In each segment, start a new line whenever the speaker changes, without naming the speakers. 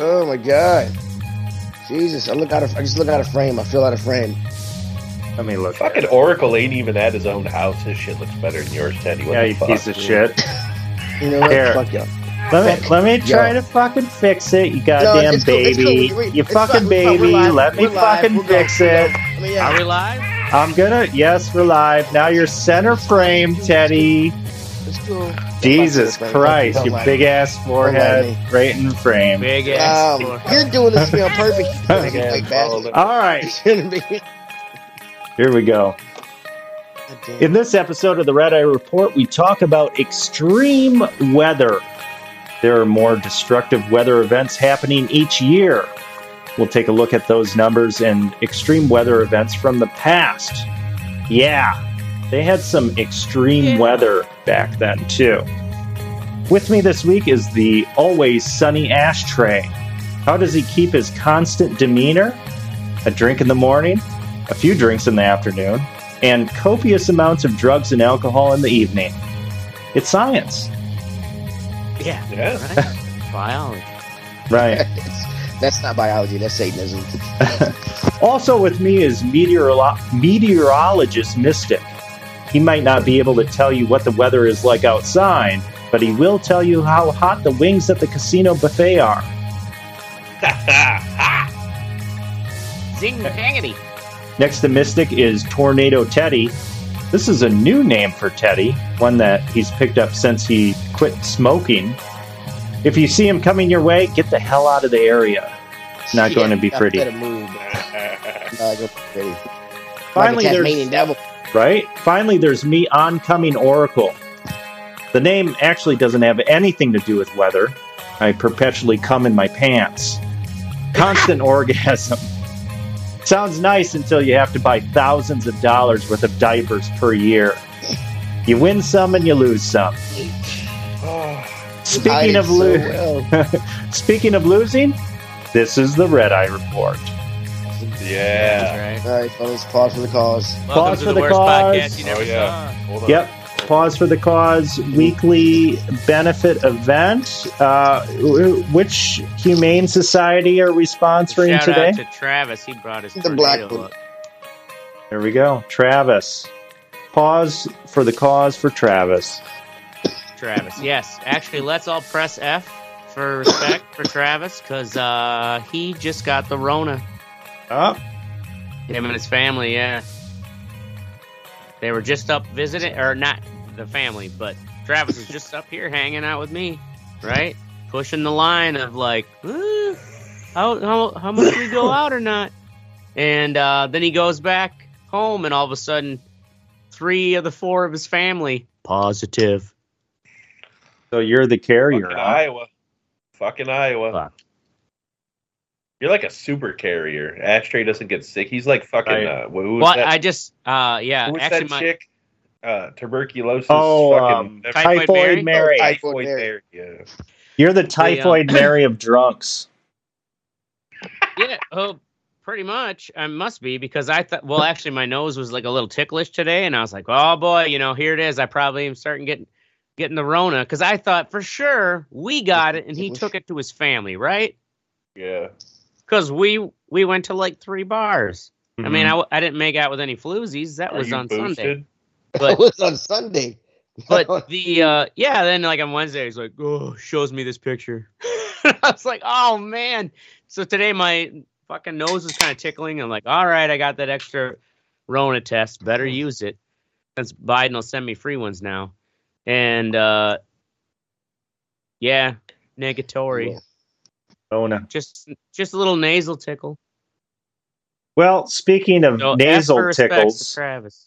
Oh my god. Jesus, I look out of I just look out of frame. I feel out of frame.
I mean, look.
Fucking Oracle ain't even at his own house. His shit looks better than yours, Teddy. What
Yeah,
the
you
fuck?
piece of shit.
You know what?
Here.
Fuck y'all.
Let me let me try
Yo.
to fucking fix it, you goddamn
it's cool, it's cool.
baby.
Wait,
you
it's
fucking
fine, we're fine,
baby. Let me
we're
fucking
we'll
fix
we'll
it.
I mean,
Are
yeah,
we live?
I'm gonna. Yes, we're live. Now you're center frame, Teddy.
it's cool.
Jesus
Don't
Christ,
lie
you
to me.
big ass forehead,
me.
right in frame.
Big ass.
Um, you're doing this to me on purpose. You're doing
Big
it
ass
like
ball.
that.
All right, here we go. In this episode of the Red Eye Report, we talk about extreme weather. There are more destructive weather events happening each year. We'll take a look at those numbers and extreme weather events from the past. Yeah, they had some extreme
Yeah.
weather back then, too. With me this week is the always sunny ashtray. How does he keep his constant demeanor? A drink in the morning, a few drinks in the afternoon, and copious amounts of drugs and alcohol in the evening. It's science.
Yeah.
Yeah.
Right? Biology.
Right.
That's not biology. That's Satanism.
also with me is meteorolo- meteorologist Mystic. He might not be able to tell you what the weather is like outside, but he will tell you how hot the wings at the casino buffet are.
Zing dangity.
Next to Mystic is Tornado Teddy. This is a new name for Teddy, one that he's picked up since he quit smoking. If you see him coming your way, get the hell out of the area. It's not going to be pretty.
move. No, pretty.
Finally,
like a
there's
Tasmanian devil.
Right? Finally, there's me oncoming Oracle. The name actually doesn't have anything to do with weather. I perpetually come in my pants. Constant orgasm. Sounds nice until you have to buy thousands of dollars worth of diapers per year. You win some and you lose some. Speaking of
so
lo-
well.
speaking of losing, this is the Red Eye Report.
Yeah.
Right.
All right, fellas, pause for the cause.
Welcome
Pause
to
for
the,
the
worst
cause.
podcast you never
Oh, yeah.
saw.
Yep. Pause for the Cause weekly benefit event. Uh, which humane society are we sponsoring
Shout
today?
out to Travis. He brought his
The black one.
up.
There we go. Travis. Pause for the cause for Travis.
Travis. Yes. Actually, let's all press F for respect for Travis because uh, he just got the Rona.
Oh,
Him and his family, yeah. They were just up visiting, or not the family, but Travis was just up here hanging out with me, right? Pushing the line of like, "Uh, how how how much we go out or not? And uh, then he goes back home, and all of a sudden, three of the four of his family positive.
so you're the carrier.
Fucking
huh?
Iowa. Fucking Iowa.
Fuck.
You're like a super carrier. Ashtray doesn't get sick. He's like fucking.
Right.
Uh, who was
Well,
that?
I just, uh, yeah,
who was
actually,
that
my
chick? Uh, tuberculosis.
Oh,
fucking,
um,
Typhoid
Typhoid
Mary?
Mary.
Oh,
typhoid
Typhoid
Mary. Yeah.
You're the Typhoid Mary of drunks.
yeah, oh, pretty much. I must be because I thought. Well, actually, my nose was like a little ticklish today, and I was like, "Oh boy, you know, here it is." I probably am starting getting getting the Rona because I thought for sure we got it, and he took it to his family, right?
Yeah.
Because we we went to like three bars. I mean,
I,
I, w- I didn't make out with any floozies. That
Are
was
you
on Sunday.
boosted?
It
But
was on Sunday.
but the uh yeah, then like on Wednesday he's like, oh, shows me this picture. I was like, oh man. So today my fucking nose is kind of tickling. I'm like, all right, I got that extra Rona test. Better use it. Since Biden will send me free ones now. And uh yeah, negatory.
Yeah.
Rona.
Just just a little nasal tickle.
Well, speaking of
So
nasal
for respect to
tickles,
Travis.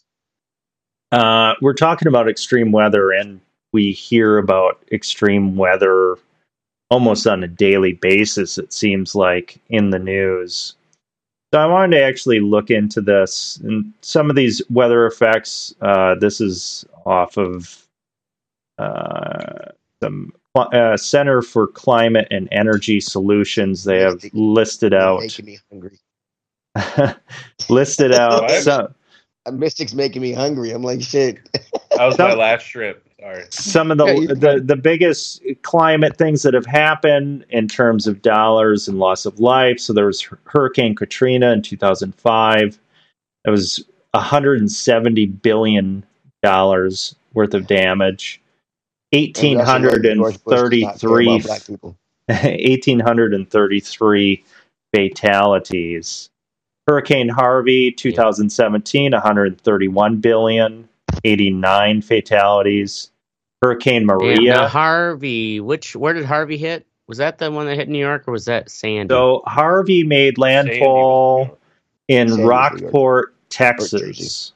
Uh, we're talking about extreme weather, and we hear about extreme weather almost on a daily basis, it seems like, in the news. So I wanted to actually look into this. And some of these weather effects, uh, this is off of uh, some uh, Center for Climate and Energy Solutions. They have listed out
Making me hungry.
listed out
What?
some
Mystic's making me hungry. I'm like, shit.
That was my last trip. Sorry.
some of the,
Yeah,
the the biggest climate things that have happened in terms of dollars and loss of life. So there was Hurricane Katrina in 2005. It was 170 billion dollars worth of damage. 1833
about black people.
1833 fatalities. Hurricane Harvey 2017 131 billion 89 fatalities. Hurricane
Damn,
Maria
now Harvey, which where did Harvey hit? Was that the one that hit New York, or was that Sandy?
So Harvey made landfall
was-
in
Sandy
Rockport, Texas.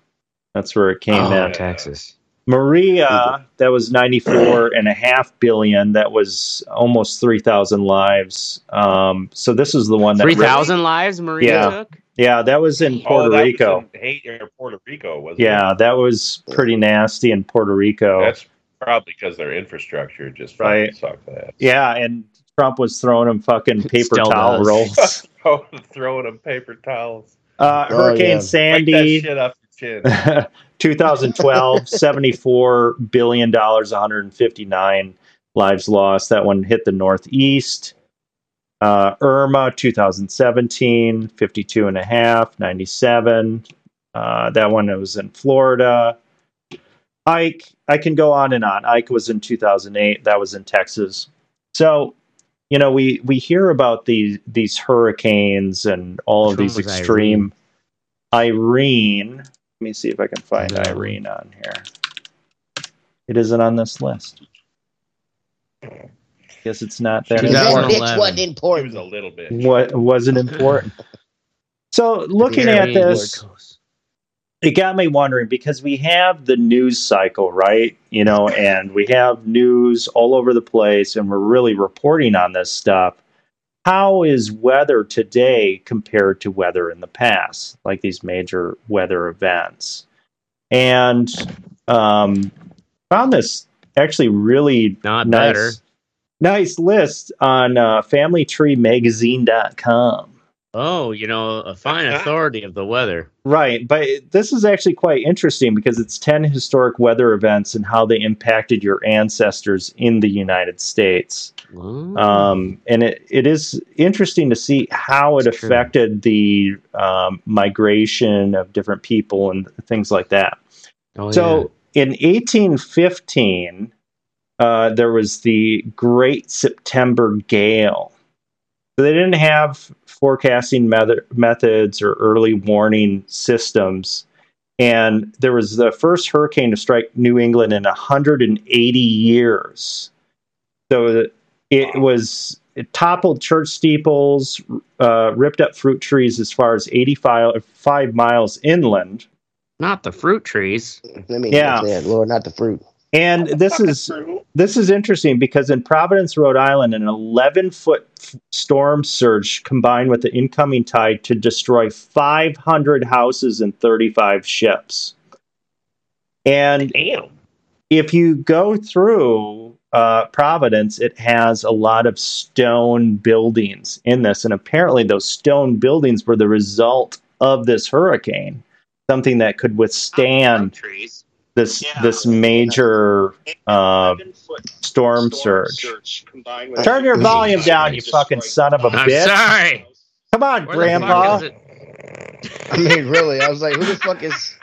That's where it came
oh,
in.
Texas.
Maria, that was 94 and a half billion. That was almost 3,000 lives. Um, so this is the one that
Three thousand lives Maria
Yeah.
took.
Yeah, that was in
Oh,
Puerto
that was
Rico.
in Haiti or Puerto Rico, wasn't
Yeah,
it?
that was pretty nasty in Puerto Rico.
That's probably because their infrastructure just
Right.
sucked that.
yeah, and Trump was throwing them fucking paper
Still
towel
does.
rolls.
Oh, throwing them paper towels.
Uh,
Oh,
Hurricane
yeah.
Wipe that
Sandy,
shit off your chin.
2012, 74 billion dollars, 159 lives lost. That one hit the Northeast. Uh, Irma, 2017, 52 and a half, 97. Uh, that one was in Florida. Ike, I can go on and on. Ike was in 2008. That was in Texas. So, you know, we we hear about these these hurricanes and all of
Which one
these extreme. Irene. Let me see if I can find
No.
Irene on here. It isn't on this list. Guess it's not that
She's
That
important.
bitch wasn't
It Was a little bit.
What wasn't important? So looking
Very
at this, it got me wondering because we have the news cycle, right? You know, and we have news all over the place, and we're really reporting on this stuff. How is weather today compared to weather in the past, like these major weather events? And um, found this actually really
Not
nice,
better.
nice list on uh, FamilyTreeMagazine.com.
Oh, you know, a fine authority of the weather.
Right, but this is actually quite interesting because it's 10 historic weather events and how they impacted your ancestors in the United States. Um, and it, it is interesting to see how it
That's true.
affected the um, migration of different people and things like that.
Oh,
so in 1815, uh, there was the Great September Gale. So they didn't have forecasting method, methods or early warning systems. And there was the first hurricane to strike New England in 180 years. So it was it toppled church steeples, uh, ripped up fruit trees as far as 85 five miles inland.
not the fruit trees.
Let me
Yeah.
yeah. Lord, not the fruit.
And this is this is interesting because in Providence, Rhode Island, an 11 foot storm surge combined with the incoming tide to destroy 500 houses and 35 ships. And
Damn.
if you go through uh, Providence, it has a lot of stone buildings in this. And apparently, those stone buildings were the result of this hurricane, something that could withstand
trees.
This
Yeah.
this major uh, storm surge. Turn your volume down, you fucking son of a
I'm
bitch!
sorry.
Come on,
Where
Grandpa.
I mean, really, I was like, who the fuck is?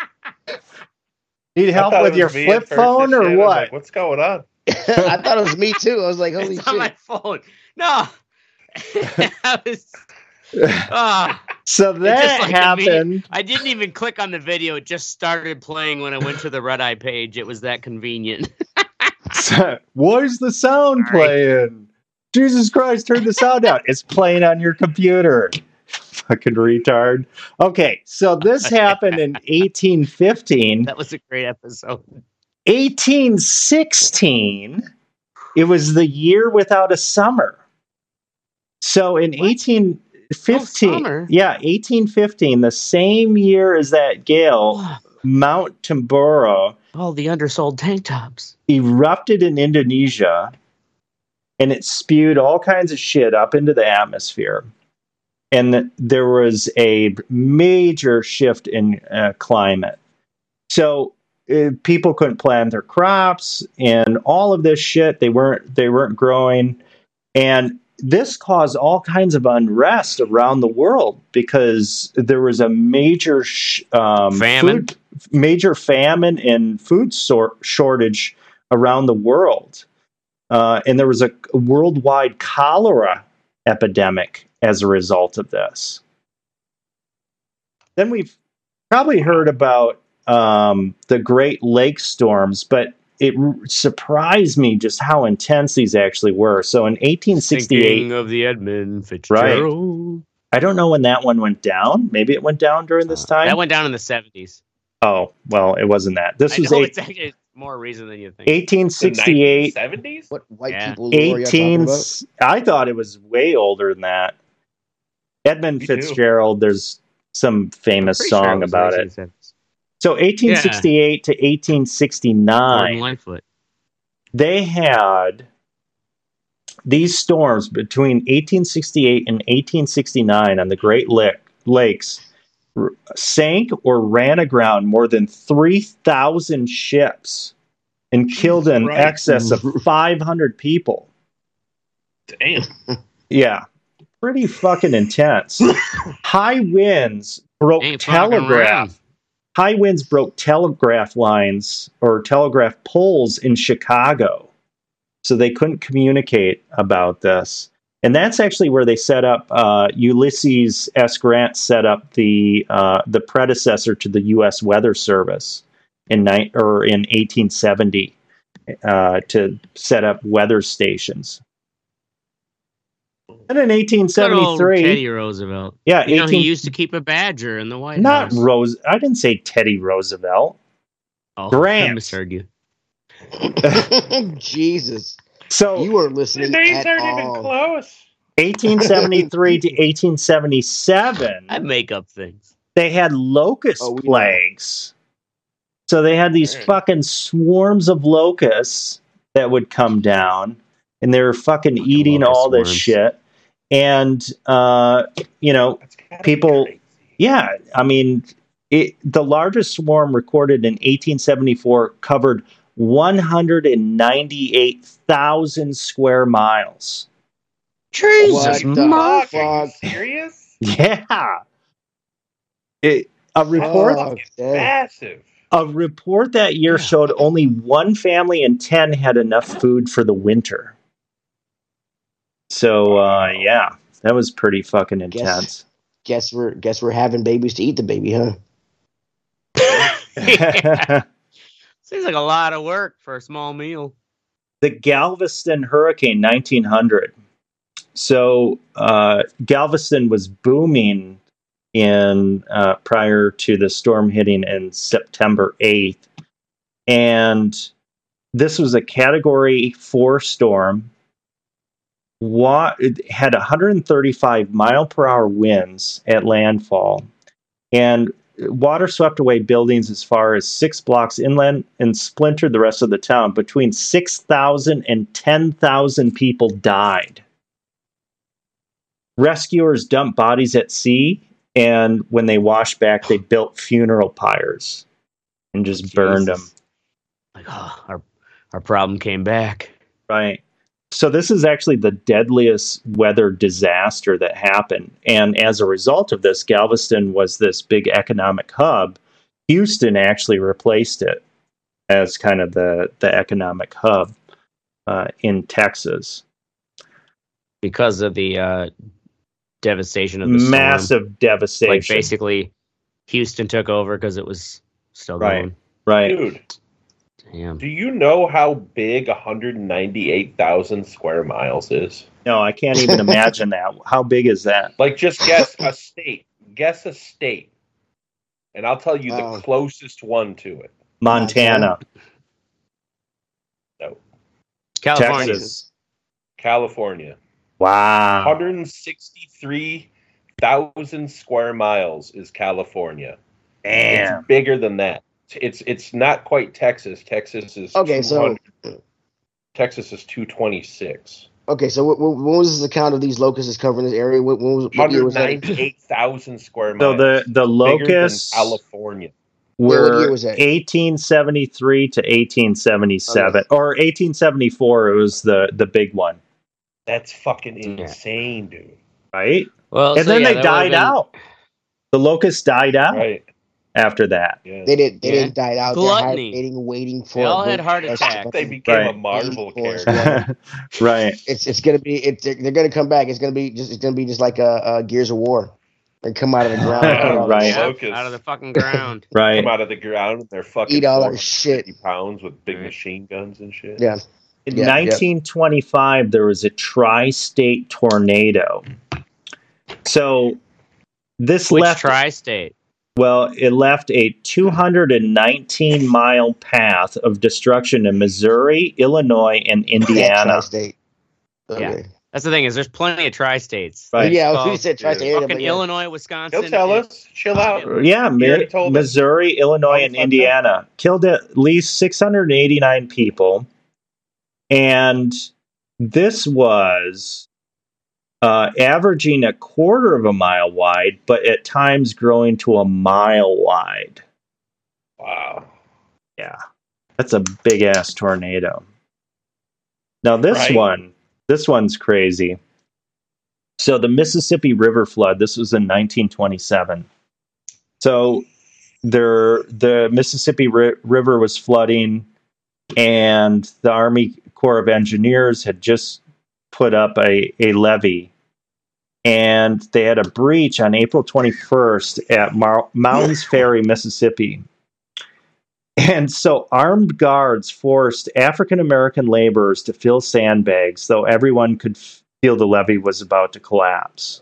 Need help with your flip phone or
I
what?
like, What's going on?
I thought it was me too. I was like, holy
It's on my phone. No. I was ah.
So that
like
happened.
I didn't even click on the video. It just started playing when I went to the red eye page. It was that convenient.
so, where's the sound
Sorry.
playing? Jesus Christ, turn the sound out. It's playing on your computer. Fucking retard. Okay, so this happened in 1815.
That was a great episode.
1816, it was the year without a summer. So in 18
15. Oh,
yeah, 1815, the same year as that gale. Mount Tambora.
All the undersold tank tops.
Erupted in Indonesia and it spewed all kinds of shit up into the atmosphere. And the, there was a major shift in uh, climate. So uh, people couldn't plant their crops and all of this shit. They weren't they weren't growing. And this caused all kinds of unrest around the world because there was a major sh- um,
Famine?
food, major famine and food sor- shortage around the world, uh, and there was a worldwide cholera epidemic as a result of this. Then we've probably heard about um, the Great Lake storms, but it surprised me just how intense these actually were. So in 1868,
Thinking of the Edmund Fitzgerald. Right.
I don't know when that one went down. Maybe it went down during this uh, time.
That went down in the seventies.
oh, well, it wasn't that. This
I
was
know
eight,
it's actually more reason than you think.
1868.
Seventies.
What white
Yeah.
people lore
18
talking about?
I thought it was way older than that. Edmund
Me too.
Fitzgerald, there's some famous
Pretty sure
song about it.
1970s.
So 1868 to 1869, they had these storms between 1868 and 1869 on the Great Lake, Lakes r- sank or ran aground more than 3,000 ships and killed in
Christ.
excess of 500 people.
Damn.
Yeah, pretty fucking intense. High winds broke
Ain't
telegraph. High winds broke telegraph lines or telegraph poles in Chicago. So they couldn't communicate about this. And that's actually where they set up uh, Ulysses S. Grant set up the uh, the predecessor to the U.S. Weather Service in ni- or in 1870 uh, to set up weather stations. And in 1873,
Teddy Roosevelt.
yeah,
You know, he used to keep a badger in the White
not
House.
Rose. I didn't say Teddy Roosevelt.
oh,
Grant.
I misheard you.
Jesus,
So
you weren't listening at all.
They weren't even close.
1873 to 1877,
I make up things.
they had locust
Oh, we know.
plagues. So they had these
Alright.
fucking swarms of locusts that would come down, and they were fucking,
Fucking
eating all this
swarms.
shit. And uh, you know, People- yeah, I mean, it, the largest swarm recorded in 1874 covered 198,000 square miles.
What the
Fuck,
fuck?
are you serious?
Yeah. It, a report
Oh.
Massive.
a report that year showed only one family in 10 had enough food for the winter. So uh, yeah, that was pretty fucking intense.
Guess we're guess we're having babies to eat the baby, huh?
Seems like a lot of work for a small meal.
the Galveston hurricane 1900. So uh, Galveston was booming in uh, prior to the storm hitting in September 8th, and this was a Category Four storm. Wa- it had 135 mile per hour winds at landfall, and water swept away buildings as far as six blocks inland and splintered the rest of the town. Between 6,000 and 10,000 people died. Rescuers dumped bodies at sea, and when they washed back, they built funeral pyres and just burned them.
Like, oh, our our problem came back.
Right. So this is actually the deadliest weather disaster that happened. And as a result of this, Galveston was this big economic hub. Houston actually replaced it as kind of the, the economic hub uh, in Texas.
because of the uh, devastation of the storm.
Massive devastation.
Like basically, Houston took over because it was still
Right.
going.
right.
Dude,
Damn.
do you know how big 198,000 square miles is?
No, I can't even imagine that. How big is that?
Like, just guess a state. Guess a state. And I'll tell you the
Oh.
closest one to it.
Montana,
No.
California.
Texas.
California.
Wow.
163,000 square miles is California.
Damn.
It's bigger than that. It's it's not quite Texas. Texas is
Okay, so
Texas is 226.
okay, so what, what what was the count of these locusts covering this area? What, what was what year was
198,000 square
So
miles.
the the locusts
California.
what
were
was that?
1873 to 1877
Okay.
or 1874 it was the the big one
That's fucking
Yeah.
insane, dude.
right
Well,
and
so
then
yeah,
they died
been
out the locusts died out
Right.
After that
Yeah.
They didn't. They
Yeah.
didn't die out.
Gluttony.
They're waiting, waiting for.
They all had heart
test
attacks.
They became
Right.
a Marvel
Waiting
character.
right
It's it's gonna be. It's they're, they're gonna come back. It's gonna be just. It's gonna be just like a, uh Gears of War. They come out of the ground.
Yeah,
come out
right.
of the-
Yeah,
Locusts.
out of the fucking ground.
right
Come out of the ground and they're fucking
Eat all our shit.
pounds with big
Right.
machine guns and shit.
Yeah.
In
Yeah, yeah.
1925, there was a tri state tornado. So this
Which
left,
tri-state?
Well, it left a 219 mile path of destruction in Missouri, Illinois, and Indiana.
Tri-state. Okay.
That's the thing is, there's plenty of tri-states.
Right.
Yeah,
Well,
we said tri-state area,
Fucking
yeah.
Illinois, Wisconsin.
He'll tell
and-
us. Chill uh, out.
Yeah, Mi-
told us.
Missouri, Illinois, and
fuck
Indiana killed at least 689 people. And this was uh, averaging a quarter of a mile wide, but at times growing to a mile wide.
Wow.
Yeah, that's a big ass tornado. Now, this
Right.
one, this one's crazy. So, the Mississippi River flood, this was in 1927. So, there, the Mississippi Ri- River was flooding, and the Army Corps of Engineers had just put up a, a levee. And they had a breach on April 21st at Mar- Mounds Ferry, Mississippi. And so armed guards forced African American laborers to fill sandbags, though everyone could feel the levee was about to collapse.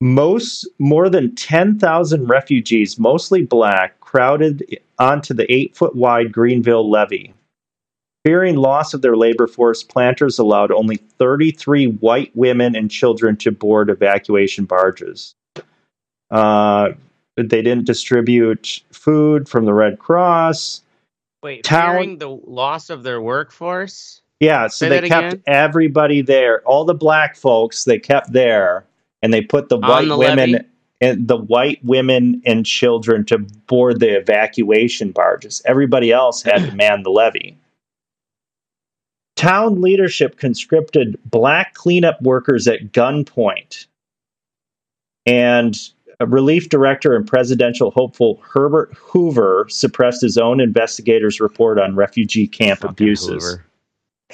Most, more than 10,000 refugees, mostly black, crowded onto the eight foot wide Greenville levee. Fearing loss of their labor force, planters allowed only 33 white women and children to board evacuation barges. Uh, they didn't distribute food from the Red Cross.
Wait,
Town-
fearing the loss of their workforce?
Yeah, so
Say
they
that
kept
again?
everybody there. All the black folks they kept there, and they put the
On
white
the
women
levee?
and the white women and children to board the evacuation barges. Everybody else had to man the levee. Town leadership conscripted black cleanup workers at gunpoint. And a relief director and presidential hopeful Herbert Hoover suppressed his own investigator's report on refugee camp
Fucking
abuses.
Hoover.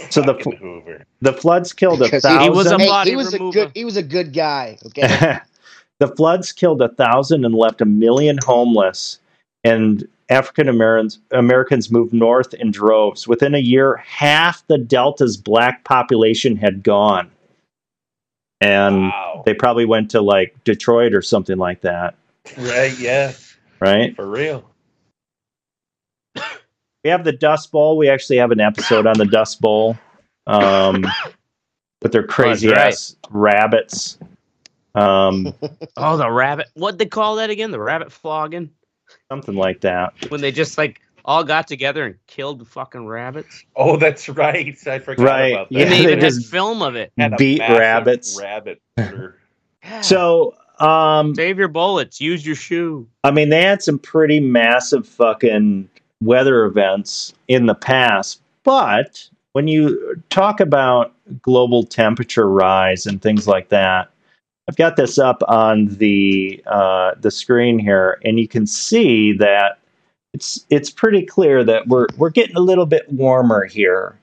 So the
Fucking Hoover.
the floods killed a thousand.
He was a
Hey, he was a good. He was a good guy. Okay.
the floods killed a thousand and left a million homeless, and African Americans Americans moved north in droves. Within a year, half the Delta's black population had gone, and
Wow.
they probably went to like Detroit or something like that,
Right, yeah.
right?
For real.
We have the Dust Bowl. We actually have an episode on the Dust Bowl, um, with their crazy
right.
ass rabbits. Um,
Oh, the rabbit. What'd they call that again? The rabbit flogging?
Something like that.
When they just like all got together and killed the fucking rabbits?
Oh, that's right. I forgot
Right,
about that.
Yeah,
and they
they
even
just-
had film of it.
Had
beat rabbits.
Rabbit.
So, um,
Save your bullets. Use your shoe.
I mean, they had some pretty massive fucking weather events in the past, but when you talk about global temperature rise and things like that, I've got this up on the uh, the screen here, and you can see that it's it's pretty clear that we're we're getting a little bit warmer here.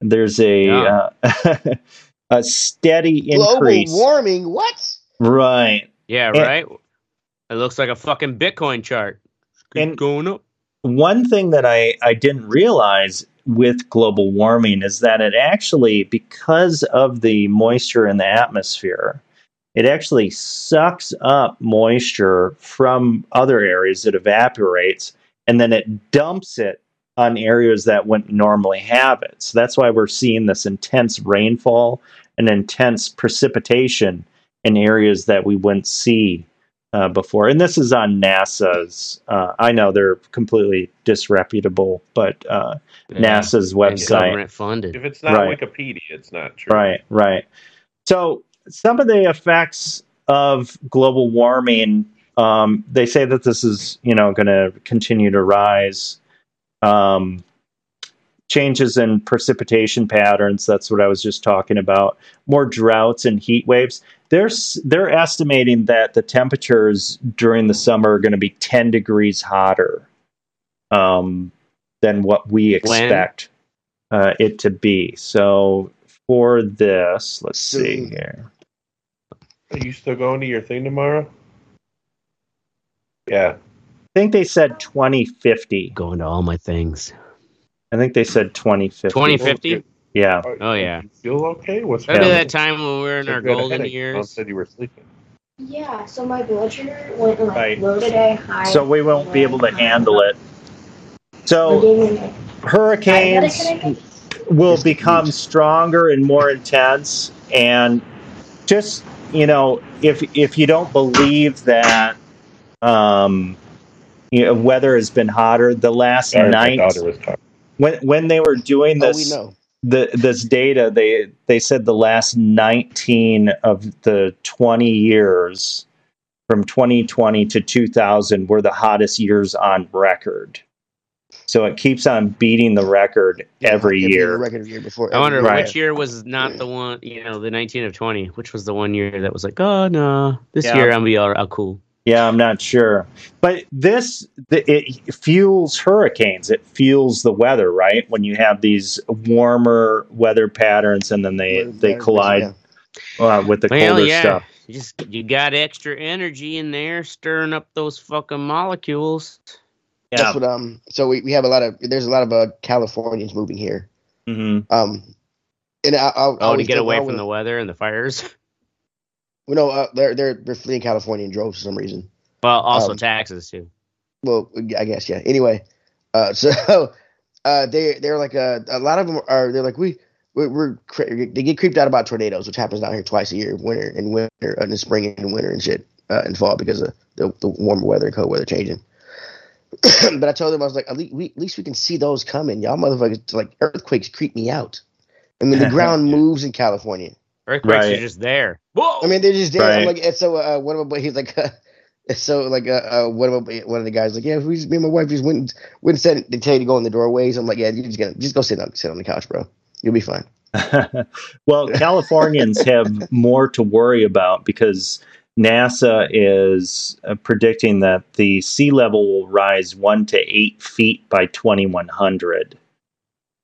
There's a
Yeah.
uh, a steady
Global
increase,
warming. What?
right?
Yeah,
And-
right? It looks like a fucking Bitcoin chart.
And-
going up.
one thing that I, I didn't realize with global warming is that it actually, because of the moisture in the atmosphere, it actually sucks up moisture from other areas. It evaporates and then it dumps it on areas that wouldn't normally have it. So that's why we're seeing this intense rainfall and intense precipitation in areas that we wouldn't see uh, before. And this is on NASA's. Uh, I know they're completely disreputable, but uh, NASA's website.
government funded.
If it's not
Right.
Wikipedia, it's not true.
Right, right. So some of the effects of global warming um, they say that this is you know going to continue to rise. Um, changes in precipitation patterns. That's what I was just talking about. More droughts and heat waves. They're they're estimating that the temperatures during the summer are going to be ten degrees hotter um, than what we expect uh, it to be. So for this, let's see here.
Are you still going to your thing tomorrow? Yeah.
I think they said 2050.
Going to all my things.
I think they said 2050.
2050?
Yeah.
Oh,
yeah.
You feel okay? What's
That'd that time when we were in
So
our
you had a
golden
headache. Mom said you were sleeping.
Yeah, so my blood sugar went like
Right.
low today, high.
So we won't be able to
high.
handle it. So
gave me, like,
hurricanes will become stronger and more intense and just you know if if you don't believe that um you know, weather has been hotter the last
Sorry, my
night
daughter was talking.
when when they were doing
Oh, we
this
know.
the this data they they said the last 19 of the 20 years from 2020 to 2000 were the hottest years on record so it keeps on beating the record
Yeah,
every
yeah,
year
The record year before.
I wonder
Right.
which year was not the one, you know, the 19 of 20. Which was the one year that was like, oh no, this
Yeah.
year I'm be all, all cool.
yeah i'm not sure but this the, it fuels hurricanes it fuels the weather right when you have these warmer weather patterns and then they
Weather
they
patterns,
collide uh, with the
Well,
colder
yeah,
stuff
you just you got extra energy in there, stirring up those fucking molecules.
Yeah
That's what um. So we, we have a lot of there's a lot of uh, Californians moving here.
hmm
Um, and I, I, I
Oh, to get away
oh,
from the weather and the fires.
Well, no, uh, they're they're they're fleeing California in droves for some reason.
Well, also
Um,
taxes too.
Well, I guess yeah. Anyway, uh, so uh, they they're like a, a lot of them are they're like we we're, we're cre- they get creeped out about tornadoes, which happens down here twice a year, winter and winter, and the spring and winter and shit, uh, and fall because of the, the warmer weather and cold weather changing. but I told them I was like, at least we, at least we can see those coming. Y'all motherfuckers like earthquakes creep me out. I mean, the ground moves in California.
Earthquakes
right.
are just there. Whoa!
I mean, they're just there. I'm like, and so uh, one of my he's like, uh, so like uh, uh, one of my, one of the guys like, yeah, we just, me and my wife just went and, went and said they tell you to go in the doorways. I'm like, yeah, you just gonna just go sit on sit on the couch, bro. You'll be fine.
well, Californians have more to worry about because NASA is uh, predicting that the sea level will rise one to eight feet by 2100,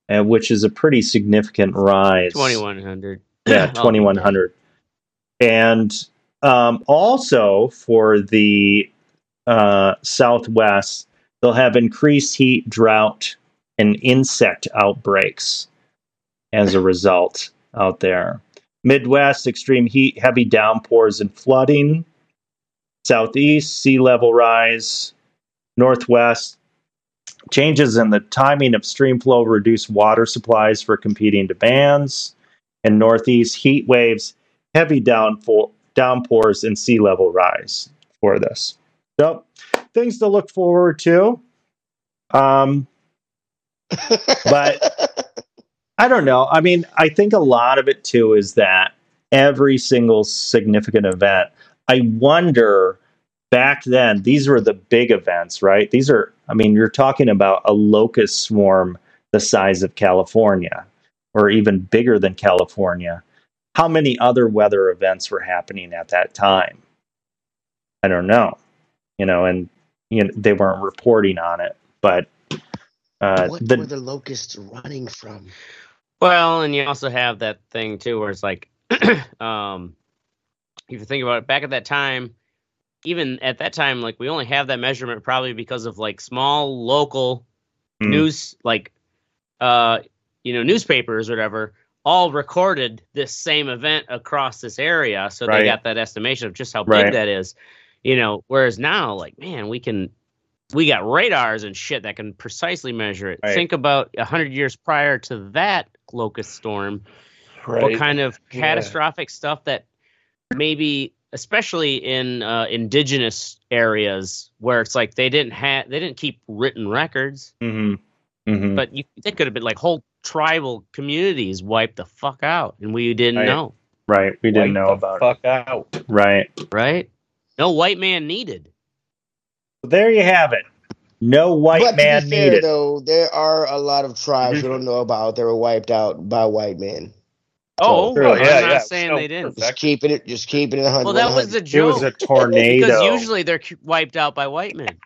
uh, which is a pretty significant rise.
2100.
Yeah, 2100. And um, also for the uh, Southwest, they'll have increased heat, drought, and insect outbreaks as a result out there. Midwest, extreme heat, heavy downpours, and flooding. Southeast, sea level rise. Northwest, changes in the timing of stream flow reduce water supplies for competing demands. And Northeast, heat waves, heavy downpour, downpours, and sea level rise for this. So, things to look forward to. Um, But- I don't know. I mean, I think a lot of it too is that every single significant event, I wonder back then, these were the big events, right? These are, I mean, you're talking about a locust swarm the size of California or even bigger than California. How many other weather events were happening at that time? I don't know. You know, and you know, they weren't reporting on it, but uh,
what
the
were the locusts running from?
Well, and you also have that thing too, where it's like, um, if you think about it, back at that time, even at that time, like we only have that measurement probably because of like small local
Mm.
news, like, uh, you know, newspapers or whatever, all recorded this same event across this area, so
Right.
they got that estimation of just how big
Right.
that is. You know, whereas now, like, man, we can. We got radars and shit that can precisely measure it.
Right.
Think about a hundred years prior to that locust storm
Right.
what kind of
Yeah.
catastrophic stuff that maybe especially in uh, indigenous areas where it's like they didn't have they didn't keep written records
hmm hmm
but you they could have been like whole tribal communities wiped the fuck out and we didn't
Right.
know
right. We didn't
Wipe
know about it.
fuck out.
Right.
right no white man needed
there you have it. No white
but
man
to be fair,
needed.
though, there are a lot of tribes mm-hmm. we don't know about that were wiped out by white men.
Oh,
true.
I'm
Yeah,
not
yeah.
saying
No,
they didn't.
Just keeping it, just keeping it hundred.
Well, that was the
it was a tornado.
because usually they're wiped out by white men.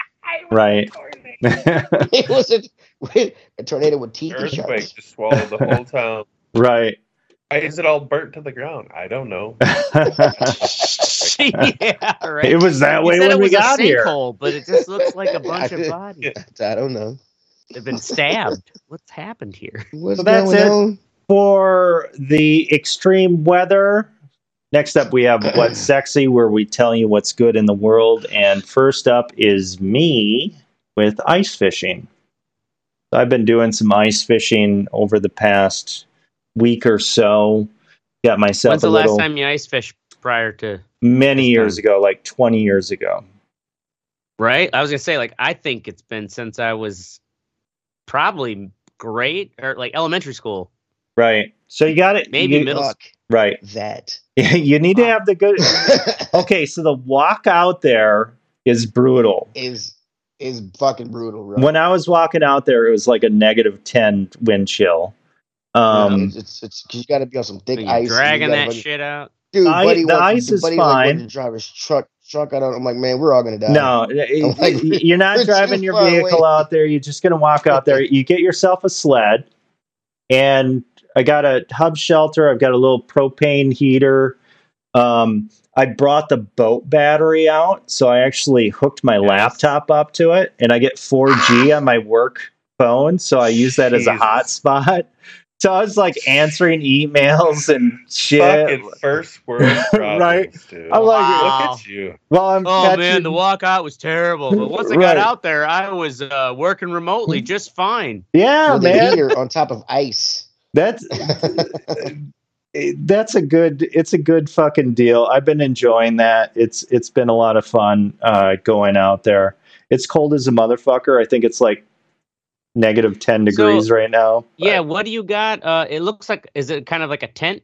right.
it was a, a tornado with teeth
Earthquake
sharks.
just swallowed the whole town.
right.
Why is it all burnt to the ground? I don't know.
yeah, right.
it was that
You
way
said
when
it
we
was
got
a
here.
sinkhole, but it just looks like a bunch of bodies.
I don't know
They've been stabbed. What's happened here?
what's
So that's
going
it.
on.
For the extreme weather, next up we have What's Sexy, where we tell you what's good in the world. And first up is me with ice fishing. I've been doing some ice fishing over the past week or so. Got myself
When's
a
the
little
last time you ice fished prior to?
many years
time?
ago, like 20 years ago.
Right. I was gonna say like I think it's been since I was probably grade or like elementary school.
Right. So you got it.
Maybe
you-
middle-
Fuck
Right.
that.
you need to have the good. Okay, so the walk out there is brutal.
is is fucking brutal, bro.
When I was walking out there, it was like a negative 10 wind chill. Um,
it's it's, it's 'cause you got to be on some thick
Are
ice.
dragging that
fucking-
shit out.
Dude,
I-
buddy,
the ice is
buddy like,
fine.
wanting to drive his truck. Truck out. I'm like, man, we're all gonna die.
no,
like,
you're not driving your vehicle
away.
out there. You're just going to walk out there. You get yourself a sled, and I got a hub shelter. I've got a little propane heater. Um, I brought the boat battery out, so I actually hooked my
Yes.
laptop up to it, and I get 4G on my work phone, so I use that as a hotspot. So I was like answering emails and shit.
Fucking first world problems,
Right.
dude.
I'm like,
Wow.
Look at you.
well, I'm
Oh
catching-
man, the walkout was terrible. But once I
Right.
got out there, I was uh, working remotely just fine.
yeah,
With
man.
heater on top of ice.
That's that's a good it's a good fucking deal. I've been enjoying that. It's it's been a lot of fun uh, going out there. It's cold as a motherfucker. I think it's like negative ten degrees right now. but-
Yeah, what do you got? Uh, it looks like is it kind of like a tent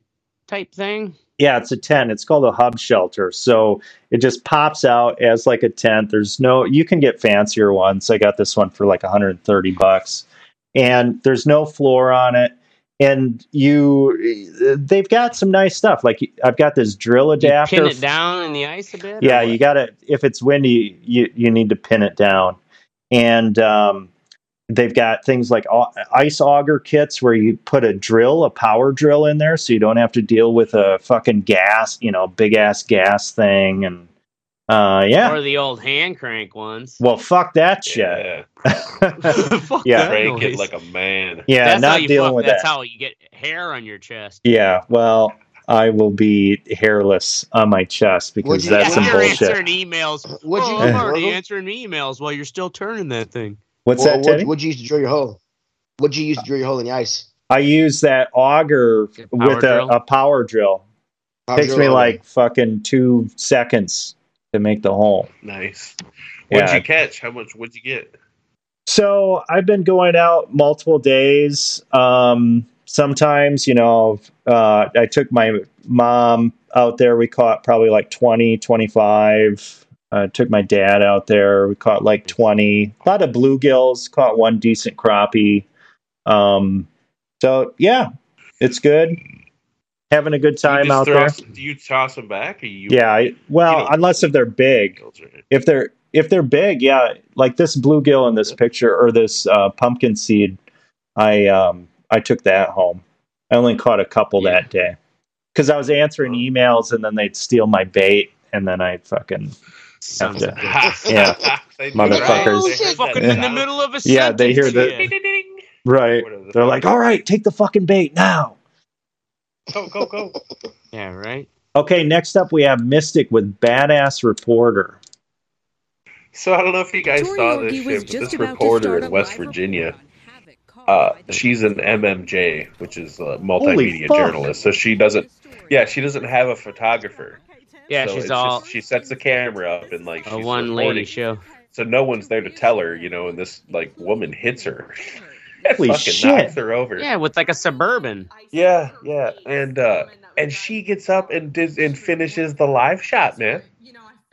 type thing?
yeah, it's a tent. It's called a hub shelter. So it just pops out as like a tent. There's no you can get fancier ones. I got this one for like 130 bucks. And there's no floor on it. And you they've got some nice stuff. Like I've got this drill
You
adapter.
pin it down in the ice a bit.
Yeah, you got to. If it's windy, you you need to pin it down, and um, they've got things like ice auger kits where you put a drill, a power drill in there, so you don't have to deal with a fucking gas, you know, big ass gas thing, and uh, yeah.
or the old hand crank ones.
Well, fuck that shit.
Yeah.
Fuck
Yeah.
that
Crank it like a man.
Yeah,
that's
not dealing
fuck,
with
That's
that.
how you get hair on your chest.
Yeah, well, I will be hairless on my chest because
you-
that's
Yeah,
some
you're
bullshit.
answering emails.
What'd you
oh, I'm already
Virgil?
answering emails while you're still turning that thing.
What's
Well,
that,
what,
Teddy?
what'd you use to drill your hole? What'd you use to drill your hole in the ice?
I use that auger
Power
with a, a power drill.
Power
takes
drill
me
hole.
like fucking two seconds to make the hole.
Nice. What'd
Yeah.
you catch? How much? What'd you get?
So I've been going out multiple days. Um, sometimes, you know, uh, I took my mom out there. We caught probably like 20, 25. Uh, took my dad out there. We caught like 20. A lot of bluegills. Caught one decent crappie. Um, so, yeah, it's good. Having a good time out there.
do you toss them back? Or you
Yeah. I, well,
don't-
unless if they're big. if they're if they're big, yeah, like this bluegill in this picture or this uh, pumpkin seed, I um I took that home. I only caught a couple
Yeah.
that day because I was answering emails and then they'd steal my bait and then I fucking
Sons
to-
of bitches.
Yeah.
They
Motherfuckers.
right?
Fucking
that
in the middle of a
Yeah, they hear the-
yeah.
Ding, ding, ding.
right.
The
They're like, all right, take the fucking bait now.
go, go, go.
Yeah, right.
Okay, next up we have Mystic with Badass Reporter.
So I don't know if you guys
Tori
saw this shit, but this reporter in West Virginia,
report on havoc caused
uh, she's an MMJ, which is a multimedia journalist. So she doesn't, yeah, she doesn't have a photographer.
Yeah,
So
she's all
just- she sets the camera up and like
a one lady show.
So no one's there to tell her, you know, and this like woman hits her.
Holy
fucking
shit.
knocks her over.
Yeah, with like a suburban.
Yeah, yeah, and uh, and she gets up and does and finishes the live shot, man.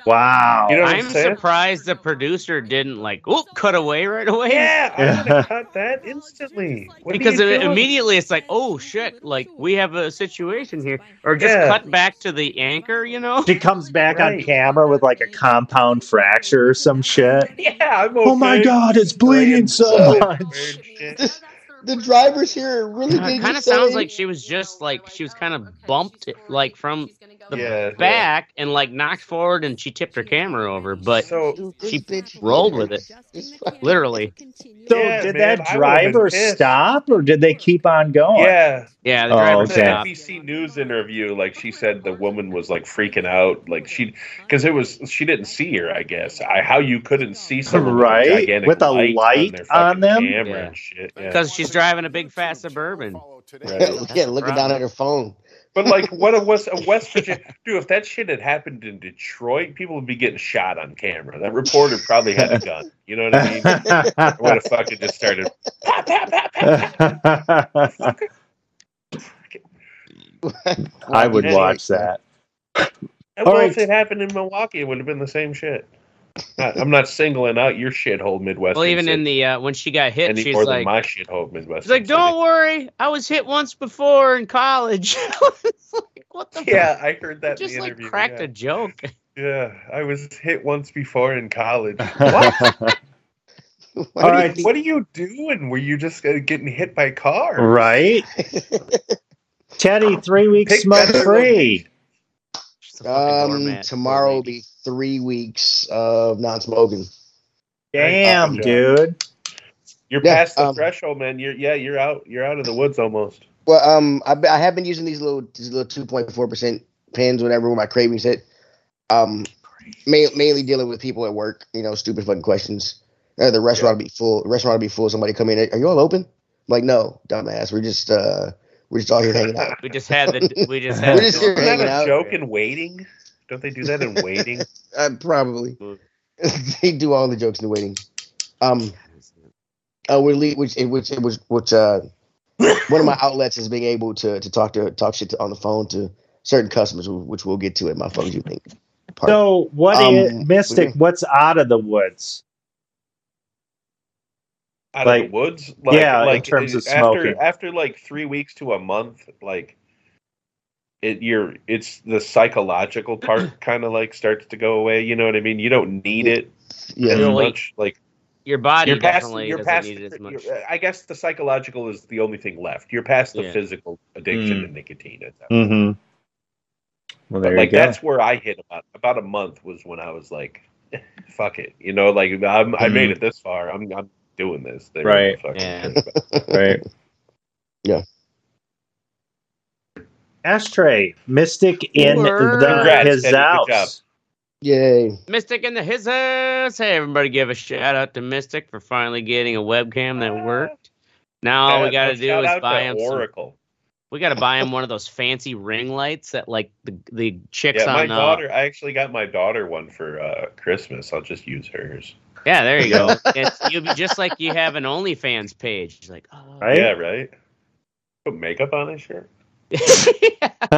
Wow.
You know what I'm
I'm surprised the producer didn't like oop cut away right away.
Yeah, I would have cut that instantly. What
because it, immediately it's like, oh shit, like we have a situation here, or just
Yeah.
cut back to the anchor, you know?
she comes back on camera with like a compound fracture or some shit.
Yeah, I'm okay.
Oh my god, it's bleeding so much.
The drivers here really
it
did
kind of
just say-
sounds like she was just like she was kind of bumped like from the
Yeah,
back and like knocked forward, and she tipped her camera over, but
So
she
bitch
rolled with it. Literally,
So
Yeah,
did
man,
that
I would've been
driver stop or did they keep on going?
yeah,
yeah, the
Oh,
driver
the
okay.
stopped.
NBC News interview, like she said, the woman was like freaking out, like she, because it was she didn't see her. I guess I, how you couldn't see someone with
Right?
gigantic
With a
light,
light
their
on them?
camera
Yeah.
Yeah.
Because she's driving a big fat suburban.
Right.
yeah, looking down at her phone.
But like, what a West, a West Virginia dude? If that shit had happened in Detroit, people would be getting shot on camera. That reporter probably had a gun. You know what I mean? Would have fucking just started. Pap, pap, pap, pap.
I would
Anyway.
watch that.
And
All
well,
right.
if it happened in Milwaukee, it would have been the same shit. I- I'm not singling out your shithole Midwest.
Well, even in the uh, when she got hit,
any
she's
more
like,
than my shithole Midwest.
she's like, don't worry, I was hit once before in college. Like, what the?
Yeah, I heard that.
just
in the
like
interview.
cracked
yeah.
a joke.
Yeah, I was hit once before in college. What?
Why
All
do
What,
right.
are you, what are you doing? Were you just uh, getting hit by cars?
right? Teddy, three weeks smoke free.
She's a fucking
Um, tomorrow will be three weeks of non-smoking.
Damn,
Yeah.
dude.
You're
Yeah,
past the
um,
threshold, man. You're yeah, you're out. You're out of the woods almost.
Well, um, I, I have been using these little these little two point four percent pens, whatever, when my cravings hit. Um, ma- mainly dealing with people at work, you know, stupid fucking questions. Uh, the restaurant will be full. The restaurant will be full. Somebody come in. Are you all open? I'm like, no, dumbass. We're just uh, we're just all here hanging out.
We just had the we just had
We're just here
door-
Isn't that
hanging
a
out.
joke and waiting? Don't they do that in waiting?
Uh, probably. they do all the jokes in the waiting. Um, uh, we leave, which which which uh, one of my outlets is being able to to talk to talk shit to, on the phone to certain customers, which we'll get to at my phones. You think? part.
So, what
Um,
is Mystic? What's out of the woods?
Out
Like-
of the woods? Like,
yeah, in
like
terms of
after,
smoking.
After like three weeks to a month, like it, you're it's the psychological part kind of like starts to go away. You know what I mean? You don't need it
yeah,
as
Really?
much. Like
Your body
you're past.
definitely
You're
doesn't
past.
need it as much.
I guess the psychological is the only thing left. You're past the
Yeah.
physical addiction
Mm.
to nicotine. At that point.
Mm-hmm. Well, there
But like
you go.
that's where I hit about about a month was when I was like, "Fuck it," you know, like I'm, I made
Mhm.
it this far. I'm I'm doing this. They're
Right.
Yeah.
right.
Yeah.
Ashtray, Mystic in
Word.
the
Congrats,
his
Teddy. Good job.
Yay!
Mystic in the his house. Hey, everybody, give a shout out to Mystic for finally getting a webcam that worked. Now all we got to do is buy
to
him. Some,
Oracle.
we got to buy him one of those fancy ring lights that like the the chicks
Yeah, my
on. Uh,
daughter. I actually got my daughter one for uh, Christmas. I'll just use hers.
yeah, there you go. it's you'll be just like you have an OnlyFans page. It's like, oh.
Right?
Yeah, right. Put makeup on it, sure.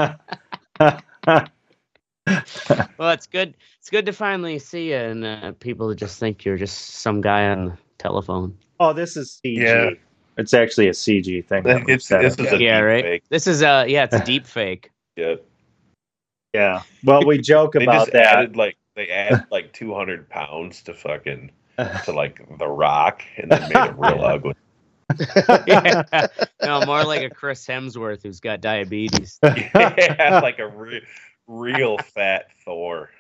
well, it's good. It's good to finally see you and uh, people just think you're just some guy on the telephone.
oh, this is CG.
Yeah.
It's actually a CG thing.
It's this is a
Yeah,
deep
right.
fake.
This is uh yeah, it's a deep fake.
Yeah.
yeah. Well, we joke about
just
that.
added like they added like 200 pounds to fucking to like the Rock, and then made it real ugly.
Yeah. No, more like a Chris Hemsworth who's got diabetes.
yeah, like a re- real fat Thor.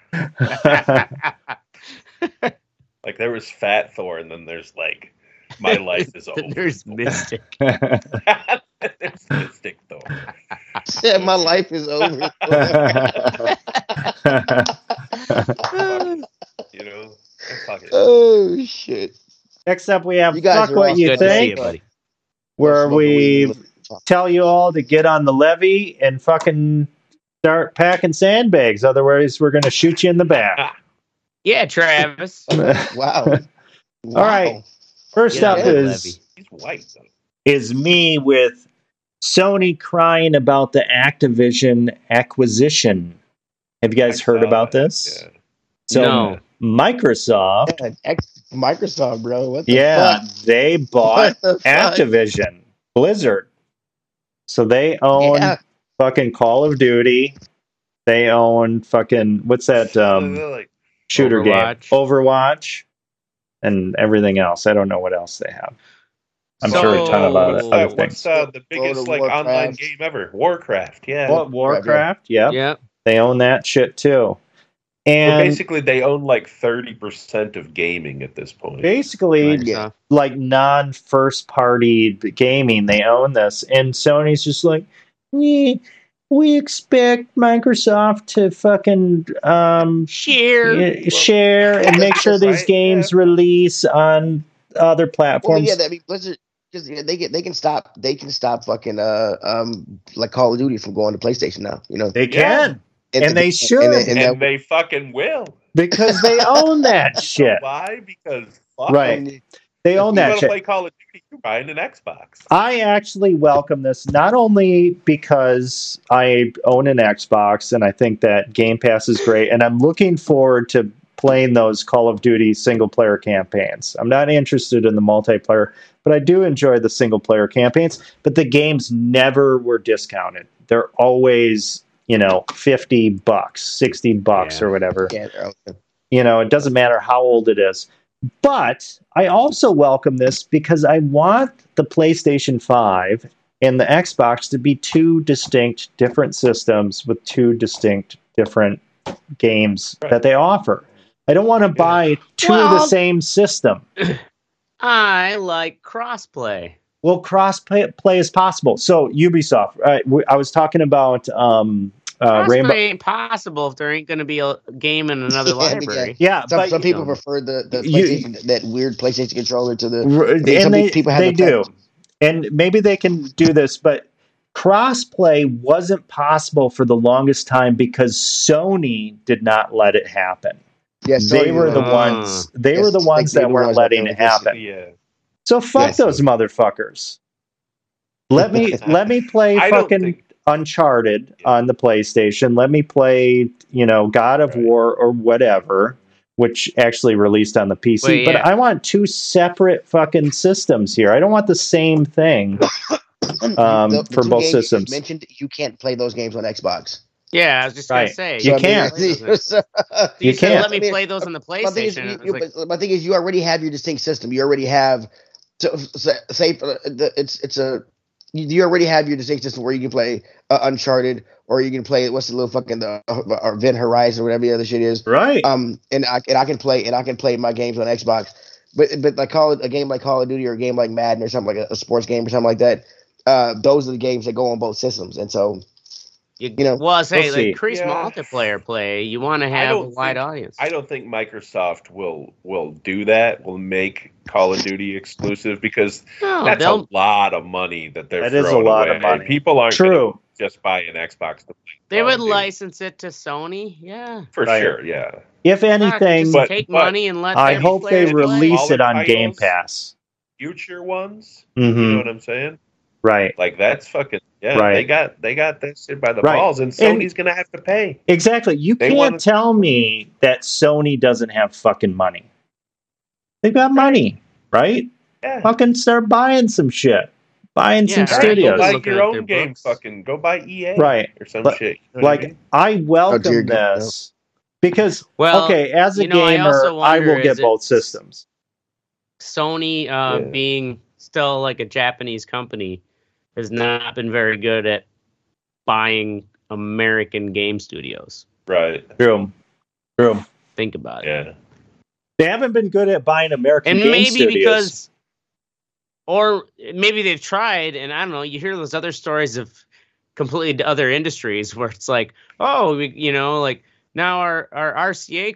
Like there was fat Thor, and then there's like my life is over.
There's Mystic.
there's Mystic Thor.
Said my life is over.
You know,
oh shit!
Next up, we have
You guys
Fuck
are
What You
Good to see
Think,
you, buddy.
where
Smoke
we tell you all to get on the levee and fucking start packing sandbags. Otherwise, we're going to shoot you in the back. Ah.
Yeah, Travis.
Wow.
All right. First
Get
up
on that
is
levee.
He's white
is me with Sony crying about the Activision acquisition. Have you guys
I
heard about
that,
this?
yeah.
So
no.
Microsoft,
Yeah, X, Microsoft, bro. What the
yeah,
fuck?
they bought
What the fuck?
Activision, Blizzard. So they own
Yeah.
fucking Call of Duty. They own fucking what's that um,
They're like,
shooter
Overwatch.
game? Overwatch, and everything else. I don't know what else they have. I'm sure a ton of
So-
other,
what's,
other
that, what's
things.
uh, the
World
biggest
of
like
Warcraft.
online game ever? Warcraft. Yeah.
What Warcraft? Yep.
Yep.
they own that shit too.
So
And
basically, they own like thirty percent of gaming at this point.
basically,
Yeah.
like non first party gaming, they own this. And Sony's just like, we, we expect Microsoft to fucking um,
Share.
y- share and make sure these
Right,
games release on other
Well,
platforms.
yeah, that, I mean, Blizzard, because they get they can stop they can stop fucking uh um like Call of Duty from going to PlayStation now. You know,
they
Yeah.
can And they should.
and,
and,
and
they fucking will.
because they own that shit.
Why? Because fuck
Right.
them.
They own
You
that
want to
shit.
play Call of Duty? You're buying an Xbox.
I actually welcome this not only because I own an Xbox and I think that Game Pass is great, and I'm looking forward to playing those Call of Duty single player campaigns. I'm not interested in the multiplayer, but I do enjoy the single player campaigns. But the games never were discounted. They're always, you know, 50 bucks, 60 bucks,
Yeah.
or whatever.
yeah, okay.
You know, it doesn't matter how old it is. But I also welcome this because I want the PlayStation 5 and the Xbox to be two distinct different systems with two distinct different games
Right.
that they offer. I don't want to buy two of the same system.
I like crossplay.
Well, cross play, play is possible. So Ubisoft, uh, we- I was talking about um, uh,
Crossplay
Rainbow.
ain't possible if there ain't going to be a game in another
Yeah,
library.
Yeah,
Some,
but
some people
know.
prefer the, the
You-
PlayStation, that weird PlayStation controller to the.
R-
I mean,
and
some
they,
people have
they
the
do.
tech-
and maybe they can do this, but crossplay wasn't possible for the longest time because Sony did not let it happen.
Yeah,
they were the
was-
ones. They
Yes,
were the ones that
were
weren't letting it happen.
Yeah.
So fuck
Yes.
those motherfuckers. Let me let me play
I
fucking
think-
Uncharted on the PlayStation. Let me play, you know, God of
Right.
War or whatever, which actually released on the PC.
Well,
But. I want two separate fucking systems here. I don't want the same thing. um,
the, the
for both
games you
systems.
mentioned you can't play those games on Xbox.
Yeah, I was just
Right.
going to say.
You
I
can't.
You
so-
You
said,
can't.
let me play those on the
My thing, is,
PlayStation.
you, you-
like,
my thing is, you already have your distinct system. You already have, so, so- say, uh, the, it's it's a, you, you already have your distinct system where you can play uh, Uncharted or you can play what's the little fucking the uh, or Event Horizon or whatever the other shit is.
Right.
Um, and I and I can play and I can play my games on Xbox, but but like call it a game like Call of Duty or a game like Madden or something like a, a sports game or something like that. Uh, those are the games that go on both systems, and so
you,
you know,
well, I say,
we'll
like, increase
Yeah.
multiplayer play. You want to have a wide
think-
audience.
I don't think Microsoft will will do that. Will make Call of Duty exclusive because
no,
that's
they'll,
a lot of money that they're
That is a
throwing
lot
away.
of money.
People aren't
True.
just buy an Xbox to play
they would
Duty.
license it to Sony. Yeah.
for
Right.
sure. Yeah,
If anything,
just
But-
take
but
money and let
I hope they
players play.
release it on Game Pass.
future ones. You know
hmm
what I'm saying?
Right.
Like that's fucking yeah.
Right.
They got they got that shit by the
Right.
balls, and
And-
Sony's gonna have to pay.
Exactly. You
They
can't
wanna-
tell me that Sony doesn't have fucking money. They've got money, right?
Yeah.
Fucking start buying some shit, buying some
right.
studios.
Go buy
Looking
your own game.
books.
Fucking go buy EA
Right.
or some
But,
shit. You know what I
like
mean?
I
Oh, dear
welcome
God,
this because
Well,
okay, as a
you know,
gamer,
also
I,
wonder,
will get both systems.
Sony, uh,
Yeah.
being still like a Japanese company, has not been very good at buying American game studios.
right.
True, true.
Think about it.
Yeah.
They haven't been good at buying American
and
game
maybe
studios.
because or maybe they've tried and i don't know you hear those other stories of completely other industries where it's like oh we, you know like now our our rca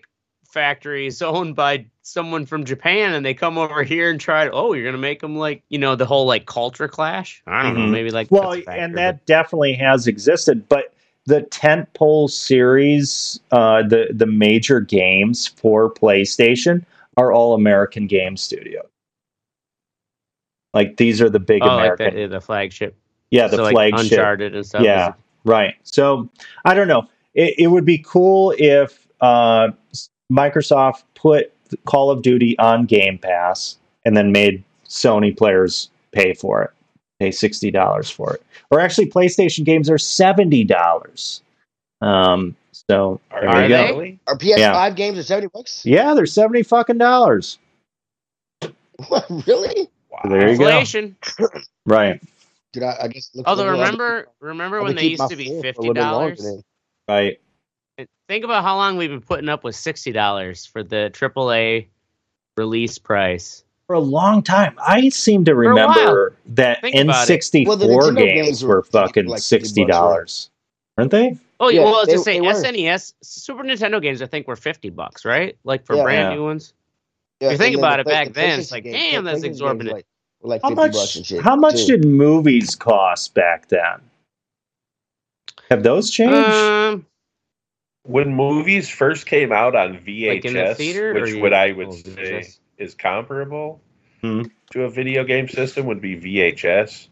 factory is owned by someone from japan and they come over here and try to oh you're gonna make them like you know the whole like culture clash i don't know
Mhm.
maybe like
well,
factor,
and that definitely has existed, but the tentpole series, uh, the the major games for PlayStation are all American game studios. Like these are the big
but, oh like
American,
the, the flagship
yeah, the
so, like,
flagship.
uncharted and stuff
Yeah, right. So I don't know. It, it would be cool if uh, Microsoft put Call of Duty on Game Pass and then made Sony players pay for it, pay sixty dollars for it. Or actually, PlayStation games are seventy dollars. Um, so
Are,
there
Are
you
they?
go.
really?
Our PS5 games are seventy bucks.
Yeah, they're seventy fucking dollars.
What, really?
Wow.
There you go. Right,
Dude, I, I guess. look
Although remember, remember when they used to be
four for a
fifty
little bit longer
dollars?
right.
Think about how long we've been putting up with sixty dollars for the AAA release price.
For a long time, I seem to remember that
Think.
N64
Well,
games
games
were
were
fucking
like 50
sixty
bucks, right?
dollars, weren't they?
Oh yeah,
Yeah,
well, I was
they-
just saying. SNES, Super Nintendo games. I think were fifty bucks, right? Like for
Yeah.
brand
Yeah.
new ones.
Yeah,
you think about
the
it
Play-
back
the
then, it's like,
games-
damn, that's
PlayStation games
exorbitant.
Like, like
How
50
much?
bucks and shit.
How much
too.
did movies cost back then? Have those changed?
Um,
When movies first came out on VHS,
Like in the theater,
which
you-
would I would
oh,
say
VHS?
is comparable
Hmm.
to a video game system would be VHS.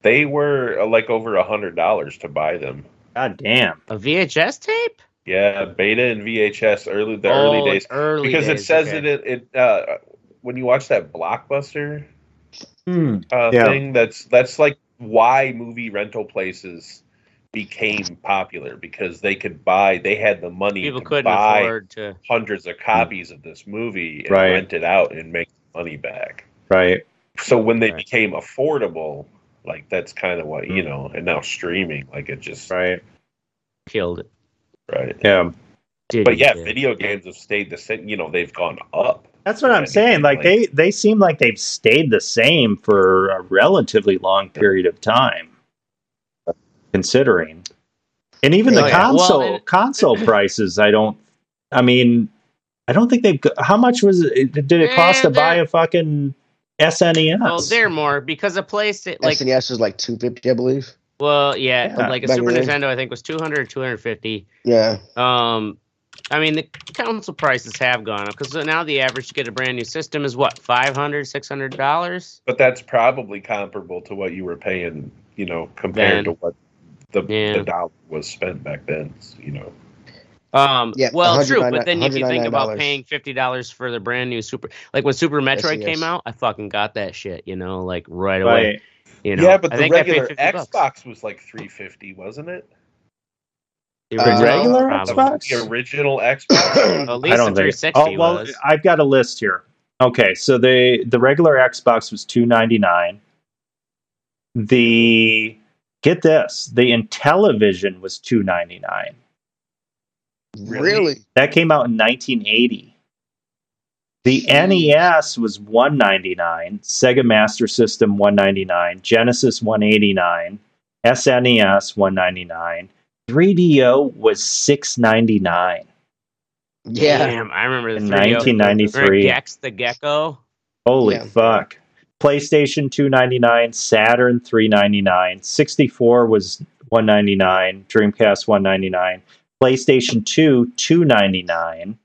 They were uh, like over a hundred dollars to buy them.
God damn!
a VHS tape.
Yeah, beta and VHS early the
Oh,
early days
Early
because it says
okay.
it it, it uh, when you watch that blockbuster
Hmm.
uh,
Yeah.
thing that's that's like why movie rental places became popular because they could buy they had the money
People
to
couldn't
buy
afford to.
hundreds of copies of this movie and
Right.
rent it out and make money back.
Right.
So when they
Right.
became affordable, like that's kind of what you
Mm.
know, and now streaming, like it just right.
Right.
Killed it.
Right yeah.
Did
But yeah,
did.
video games have stayed the same. You know, they've gone up.
That's what I'm saying. Like
like-
they they seem like they've stayed the same for a relatively long period of time, considering. And even the
Oh, yeah.
console
Well, and-
console prices, I don't. I mean, I don't think they've. How much was it? Did it cost
Eh,
to buy
they're-
a fucking SNES?
Well, they're more because a PlayStation, like,
SNES was like 250, I believe.
well, yeah,
Yeah,
like a Super
in the day.
Nintendo, I think was 200 250.
Yeah.
Um, I mean, the console prices have gone up because now the average to get a brand new system is what 500 600 dollars.
But that's probably comparable to what you were paying, you know, compared
Then.
to what the,
Yeah.
the dollar was spent back then. You know,
Um,
Yeah,
well, true, but then if you think about paying fifty dollars for the brand new Super, like when Super Metroid
yes.
came out, I fucking got that shit, you know, like right away.
right.
You know,
yeah, but
I
the
think
regular Xbox
bucks.
was like three fifty, wasn't it?
The
Uh,
regular
probably.
Xbox?
The original Xbox.
At least
I don't think.
360
Oh well,
was.
I've got a list here. Okay, so the the regular Xbox was two ninety nine. The get this, the Intellivision was two ninety nine.
Really?
That came out in nineteen eighty. The
Jeez.
NES was one ninety nine, Sega Master System one ninety nine, Genesis one eighty nine, SNES one ninety nine, 3DO was six ninety nine.
Yeah.
Damn, I remember the 3DO.
1993.
Remember Gex the Gecko.
Holy
Yeah.
fuck. PlayStation 299, Saturn 399, 64 was 199, Dreamcast 199, PlayStation 2 299,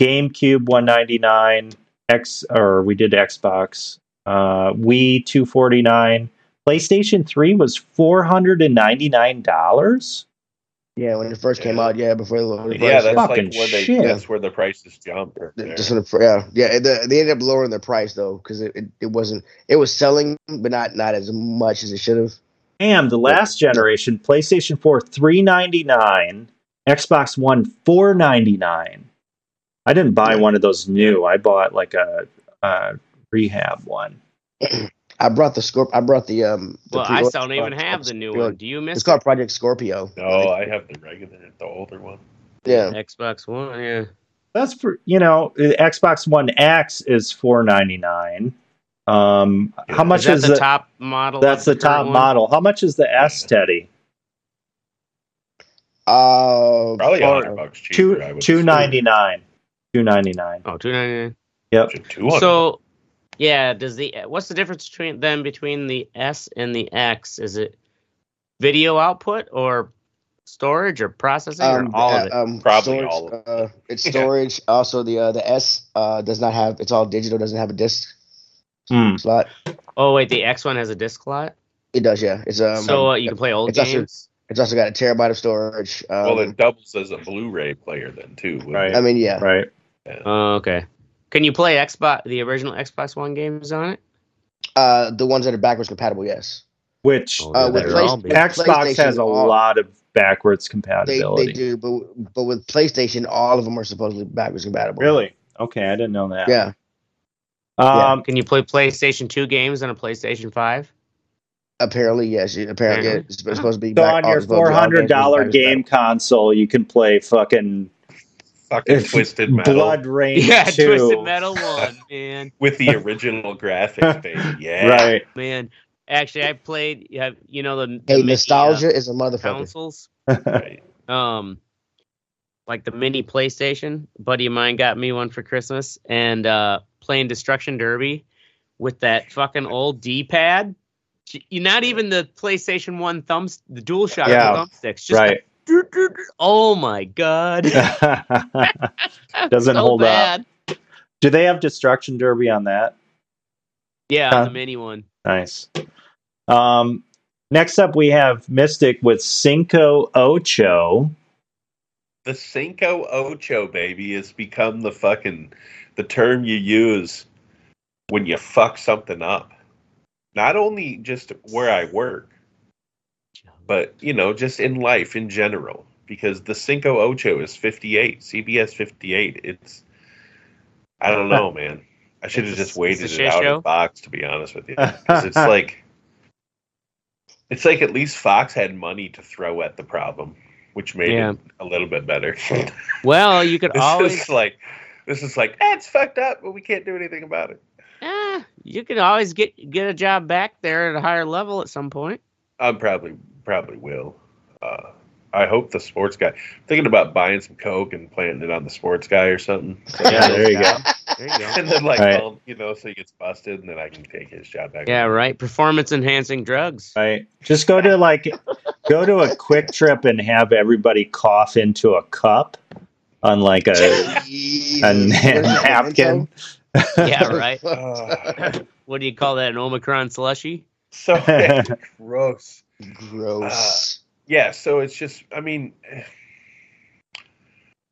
GameCube 199, X or we did Xbox, uh Wii 249, PlayStation 3 was $499.
Yeah, when it first came out, yeah, before the lower
yeah, that's
Fucking
like where they.
shit.
That's where the prices jumped. Right.
Just for the, yeah, yeah. The, they ended up lowering the price though because it, it, it wasn't. It was selling, but not not as much as it should have.
And the last generation, PlayStation 4 399, Xbox One 499. I didn't buy
Yeah.
one of those new. I bought like a, a rehab one.
I brought the Scorp. I brought the um. The
Well, I
pre-order
still don't even
stuff.
have the new
Pre-order-
one. Do you miss
It's called Project Scorpio.
no, I have the regular, the older one.
Yeah,
Xbox One? Yeah.
That's for you know, Xbox One X is 499. Um how much
is that
is
the,
the,
top model?
That's
of
the top
one?
model. How much is the S Teddy?
uh,
Probably a
Or
hundred bucks cheaper.
Two
I would
two ninety nine. Two ninety nine.
Oh, two ninety nine.
Yep.
So, yeah, does the what's the difference between them between the S and the X? Is it video output or storage or processing
um,
or all
uh,
of it?
um,
Probably
storage,
all of it.
Uh, it's
Yeah.
storage. Also, the uh, the S uh does not have. It's all digital. Doesn't have a disc
Hmm.
slot.
oh wait, the X one has a disc slot,
It does. Yeah. It's um.
so uh, you can play old
it's also-
games.
It's also got a terabyte of storage. Um,
well, it doubles as a Blu-ray player then too.
Right.
it?
I mean, yeah,
Right.
Oh, okay. Can you play Xbox the original Xbox One games on it?
uh, the ones that are backwards compatible, yes.
Which
Oh,
Uh, with Play-
all.
Xbox has a
all-
lot of backwards compatibility.
they do, but but with PlayStation, all of them are supposedly backwards compatible.
Really? Okay, I didn't know that.
Yeah.
Um,
Can you play PlayStation 2 games on a PlayStation 5?
Apparently, yes. Apparently, it's supposed to be.
so
back-
on your
supposed to be all
four hundred dollar
games
game console, you can play fucking
Fucking twisted metal
BloodRayne
Yeah,
2.
Twisted Metal 1, man.
with the original graphics, baby. Yeah,
Right.
Man. Actually, I played, you have- you know, the, the
Hey,
mini,
nostalgia is a
uh,
motherfucker.
consoles?
Right.
um like the mini PlayStation. A buddy of mine got me one for Christmas and uh playing Destruction Derby with that fucking old D-pad. You not even the PlayStation 1 thumbs the dual shock
Yeah.
thumbsticks. Just
right.
The- oh my god.
Doesn't
So
hold
bad.
up. Do they have Destruction Derby on that?
Yeah,
Huh?
the mini one.
Nice. Um, next up, we have Mystic with Cinco Ocho.
The Cinco Ocho, baby, has become the fucking the term you use when you fuck something up. Not only just where I work, but you know, just in life in general. Because the Cinco Ocho is fifty-eight, CBS fifty-eight. It's I don't know, man. I should have just waited it out
show?
of Fox, to be honest with you, because it's like it's like at least Fox had money to throw at the problem, which made
Yeah.
it a little bit better.
Well, you could always
like this is like eh, it's fucked up, but we can't do anything about it.
eh, you could always get get a job back there at a higher level at some point.
I'm probably probably will. Uh, I hope the sports guy. thinking about buying some coke and planting it on the sports guy or something.
Yeah, there you go.
There you go.
and then like,
Right.
well, you know, so he gets busted, and then I can take his job back.
Yeah, right. Performance enhancing drugs.
Right. Just go to like go to a Kwik Trip and have everybody cough into a cup on like a
Jesus.
a
What is
napkin.
Yeah, right. What do you call that? An Omicron slushy?
so gross.
Gross.
Yeah, so it's just I mean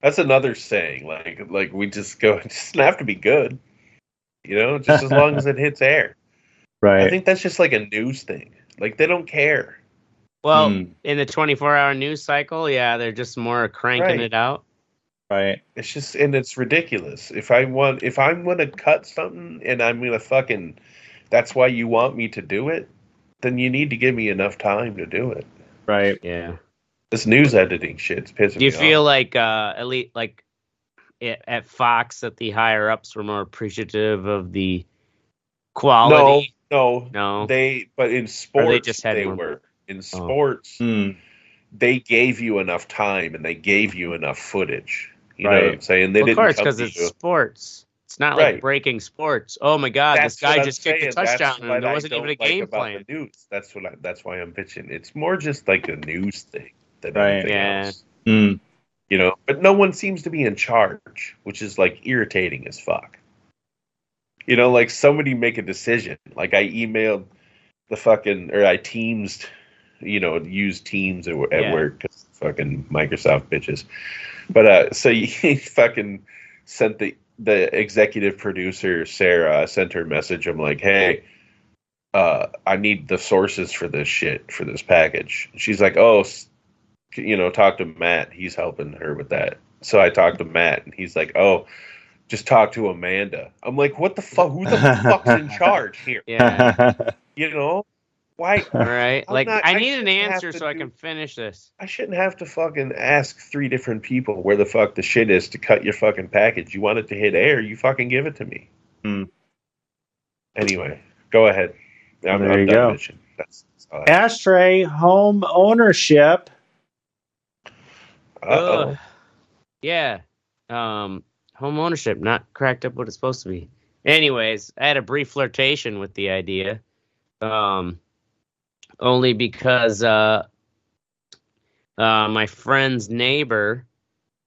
that's another saying. Like like we just go it doesn't have to be good. You know, just as long as it hits air.
Right.
I think that's just like a news thing. Like they don't care.
Well,
Hmm,
in the 24 hour news cycle, yeah, they're just more cranking
Right.
it out.
right.
It's just and it's ridiculous. If I want if I'm gonna cut something and I'm gonna fucking that's why you want me to do it, then you need to give me enough time to do it.
Right.
Yeah.
This news editing shit's pissing
Do you feel
off.
like, uh, at least, like at, at Fox, that the higher ups were more appreciative of the quality?
No,
No. no.
they but in sports they
just had
they
more-
were. In sports,
Hmm,
they gave you enough time and they gave you enough footage. You know what I'm saying? They
Well, of
didn't
course, because it's
you.
sports. It's not
Right.
like breaking sports. Oh my God,
That's
this guy
I'm
just kicked a touchdown and there wasn't even a
don't like
game
about
plan.
The news. That's what I, that's why I'm bitching. It's more just like a news thing than
Right.
anything
Yeah.
else.
hmm.
You know, but no one seems to be in charge, which is like irritating as fuck. You know, like somebody make a decision. Like I emailed the fucking or I teamsed, you know, used Teams at, at
Yeah.
work 'cause fucking Microsoft bitches. But uh, so he fucking sent the the executive producer Sarah. I sent her a message. I'm like, hey, uh, I need the sources for this shit for this package. She's like, oh, you know, talk to Matt. He's helping her with that. So I talked to Matt, and he's like, oh, just talk to Amanda. I'm like, what the fuck? Who the fuck's in charge here?
Yeah.
You know, why?
All right.
I'm
Like,
not-
I
I
need an answer
to
so I can finish this.
I shouldn't have to fucking ask three different people where the fuck the shit is to cut your fucking package. You want it to hit air, you fucking give it to me.
Hmm.
Anyway, go ahead. I'm,
There
I'm
you
done
go.
bitching. That's, that's
Ashtray home ownership.
Uh-oh.
Ugh. Yeah. Um, home ownership not cracked up what it's supposed to be. Anyways, I had a brief flirtation with the idea. Um, only because uh, uh, my friend's neighbor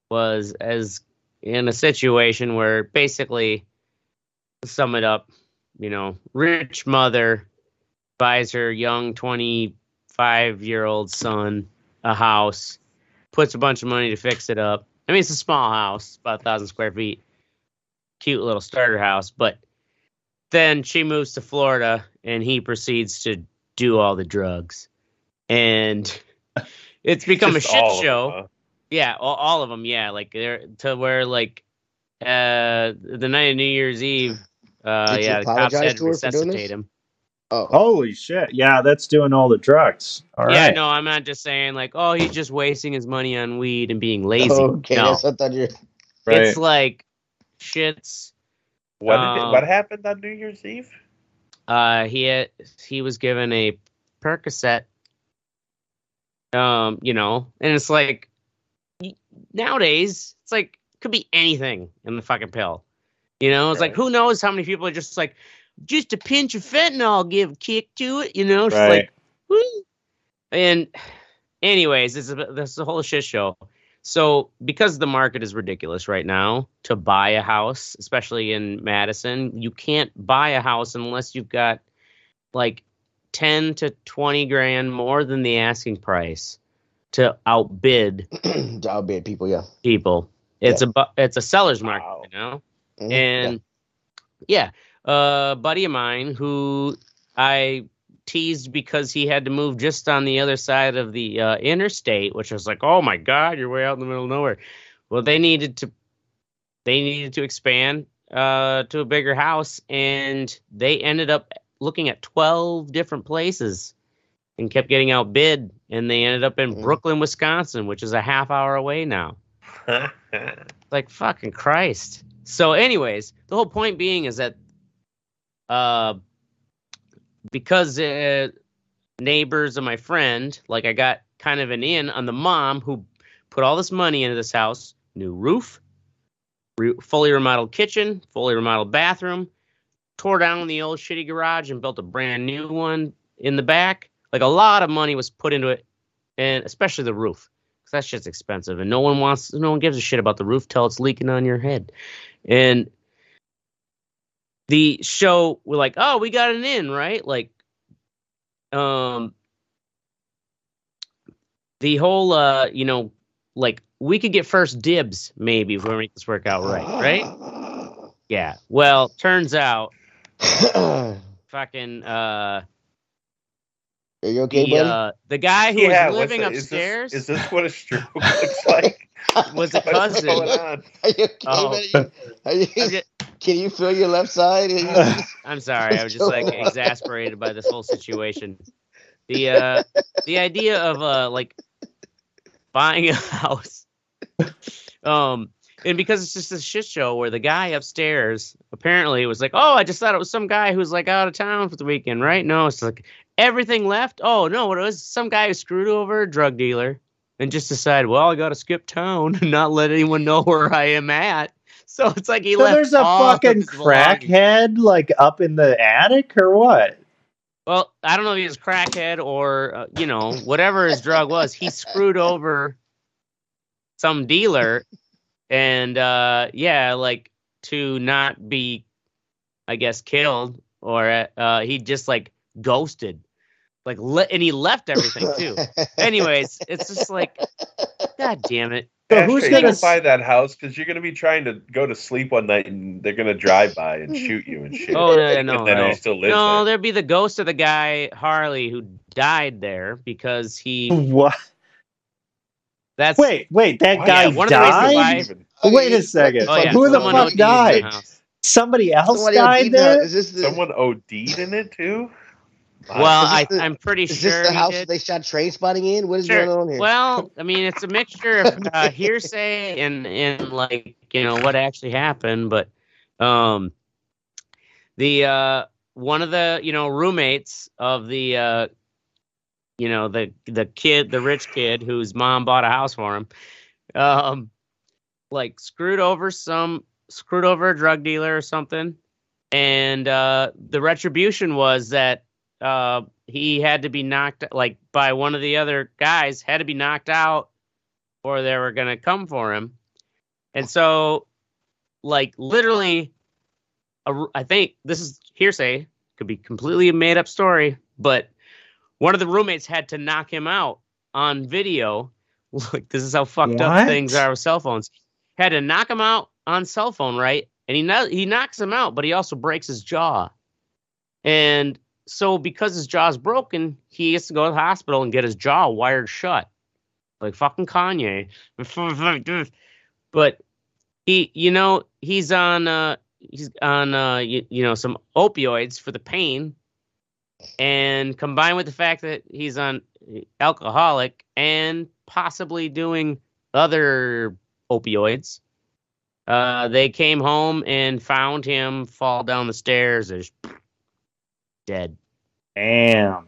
was as in a situation where basically, sum it up, you know, rich mother buys her young 25 year old son a house, puts a bunch of money to fix it up. I mean, it's a small house, about a thousand square feet, cute little starter house. But then she moves to Florida, and he proceeds to do all the drugs, and it's become a shit show.
them, huh?
Yeah, all, all of them. Yeah, like they're to where like uh the night of New Year's Eve. Uh, yeah, the cops had
to
to
her for doing
resuscitate him.
Oh,
Holy shit! Yeah, that's doing all the drugs. All right.
yeah, no, I'm not just saying like, oh, he's just wasting his money on weed and being lazy.
okay.
no,
That's what I thought you.
Right.
it's like shits.
What did it-
Um,
what happened on New Year's Eve?
Uh, he had, he was given a Percocet. Um, you know, and it's like nowadays it's like could be anything in the fucking pill. You know, it's like who knows how many people are just like just a pinch of fentanyl, give a kick to it. You know, it's
Right.
like. And anyways, this is this is a whole shit show. So because the market is ridiculous right now to buy a house, especially in Madison, you can't buy a house unless you've got like 10 to 20 grand more than the asking price to outbid
to outbid people. Yeah.
people. It's a it's a seller's market,
Wow.
you know?
Mhm.
And yeah, a buddy of mine who I teased because he had to move just on the other side of the uh, interstate, which was like, oh my god, you're way out in the middle of nowhere. Well, they needed to they needed to expand uh, to a bigger house, and they ended up looking at twelve different places and kept getting outbid, and they ended up in
Mhm.
Brooklyn, Wisconsin, which is a half hour away now like fucking Christ. So, anyways, the whole point being is that, uh, because uh, neighbors of my friend, like I got kind of an in on the mom who put all this money into this house, new roof, re- fully remodeled kitchen, fully remodeled bathroom, tore down the old shitty garage and built a brand new one in the back. Like a lot of money was put into it, and especially the roof. 'Cause that shit's expensive, and no one wants, no one gives a shit about the roof till it's leaking on your head. And the show, we're like, oh, we got an in, right? Like, um, the whole, uh, you know, like we could get first dibs maybe if we make this work out right, right? Yeah. Well, turns out, fucking, uh,
Are you okay,
the
buddy?
uh, the guy who
Yeah,
was living
that? Is this-
upstairs
Is this, what a stroke looks like?
was a
What's
cousin.
going on?
Are you okay,
Oh.
buddy? Are you,
I'm ju-
can you feel your left side?
I'm sorry. I was just like exasperated by this whole situation. The uh the idea of uh like buying a house. Um and because it's just a shit show where the guy upstairs apparently was like, Oh, I just thought it was some guy who's like out of town for the weekend, right? No, it's like everything left. Oh no, it was some guy who screwed over a drug dealer and just decided, well, I gotta skip town and not let anyone know where I am at. So it's like he
So
left.
there's a fucking crackhead like up in the attic or what?
Well, I don't know if he was crackhead or uh, you know whatever his drug was. He screwed over some dealer, and uh, yeah, like to not be, I guess, killed or uh, he just like ghosted, like le- and he left everything too. Anyways, it's just like, god damn it.
So
Ashtray,
who's gonna
buy that house because you're going to be trying to go to sleep one night and they're going to drive by and shoot you and shit.
Oh no, no,
and then
no.
still lives
No,
there.
there'd be the ghost of the guy Harley who died there because he.
What?
That's
Wait, wait, that
oh,
guy
yeah, one of the reasons why-
Even- oh,
Wait a second.
Oh yeah,
Who the
someone
fuck
OD'd in the
died? Somebody else
Somebody
died
beat that.
there?
Is this the,
Someone OD'd in it too?
Well, I,
the,
I'm pretty
is
sure
this the house
did.
they shot Trainspotting in? What is
Sure.
going on here?
Well, I mean, it's a mixture of uh, hearsay and and like you know what actually happened, but um, the uh one of the you know roommates of the uh you know the the kid the rich kid whose mom bought a house for him um like screwed over some screwed over a drug dealer or something and uh the retribution was that uh he had to be knocked like by one of the other guys had to be knocked out or they were going to come for him and so like literally a I think this is hearsay could be completely a made up story but one of the roommates had to knock him out on video. Look, this is how fucked
What?
up things are with cell phones. Had to knock him out on cell phone, right? And he he knocks him out, but he also breaks his jaw. And so because his jaw's broken, he has to go to the hospital and get his jaw wired shut. Like fucking Kanye. But he you know, he's on uh he's on uh you, you know some opioids for the pain and combined with the fact that he's on alcoholic and possibly doing other opioids uh they came home and found him fall down the stairs as dead
Damn.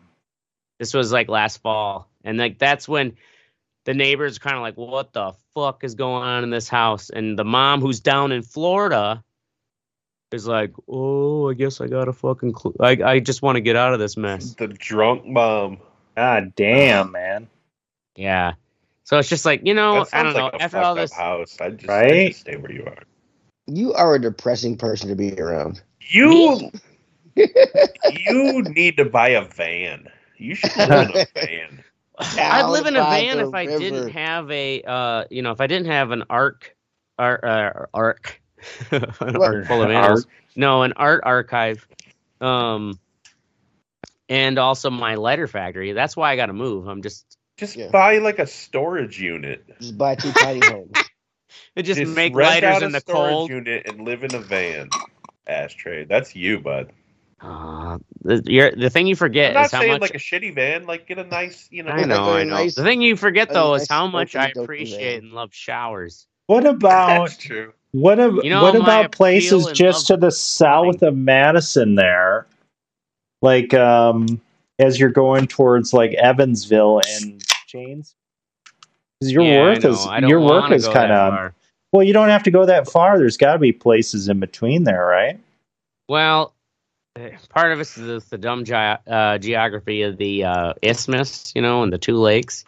this was like last fall and like that's when the neighbors kind of like what the fuck is going on in this house and the mom who's down in florida is like oh i guess i gotta fucking cl- I, I just want to get out of this mess
The drunk mom.
God damn, man.
yeah so it's just like you know i don't
sounds
know
like a
after all this
house. I just, I just stay where you are.
You are a depressing person to be around.
You you need to buy a van. You should live in a van.
i'd live in a van if i
river.
didn't have a uh you know if i didn't have an arc ar- uh, arc an
What?
arc full of animals No, an art archive. Um and also my letter factory. That's why I gotta move. I'm just
Just
Yeah.
buy like a storage unit.
Just buy two tiny homes.
I just, make
rent
lighters
out
in
a
the
storage
cold.
unit and live in a van. Ashtray. That's you, bud.
Uh, the, the thing you forget
I'm
is how
saying
much
like a shitty van. Like get a nice, you know.
I know,
like a
I know.
nice-
the thing you forget
a
though
nice
is how much I appreciate
van.
and love showers.
What about
That's true.
what? Ab-
You know,
what about places just to the south of Madison there, like um, as you're going towards like Evansville and Janes? 'Cause your
Yeah,
work is your work is kind of well. You don't have to go that far. There's got to be places in between there, right?
Well, part of it is the dumb ge- uh, geography of the uh, isthmus, you know, and the two lakes.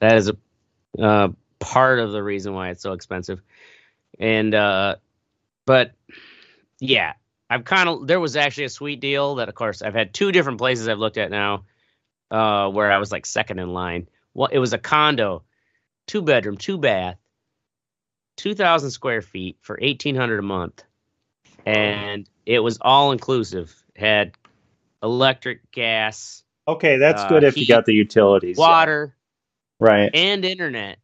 That is a uh, part of the reason why it's so expensive. And uh, but yeah, I've kind of there was actually a sweet deal that, of course, I've had two different places I've looked at now uh, where I was like second in line. Well, it was a condo, two bedroom, two bath, two thousand square feet for eighteen hundred a month, and it was all inclusive. Had electric, gas,
Okay, that's
Uh,
good if you got the utilities. yeah.
water,
right?
and internet.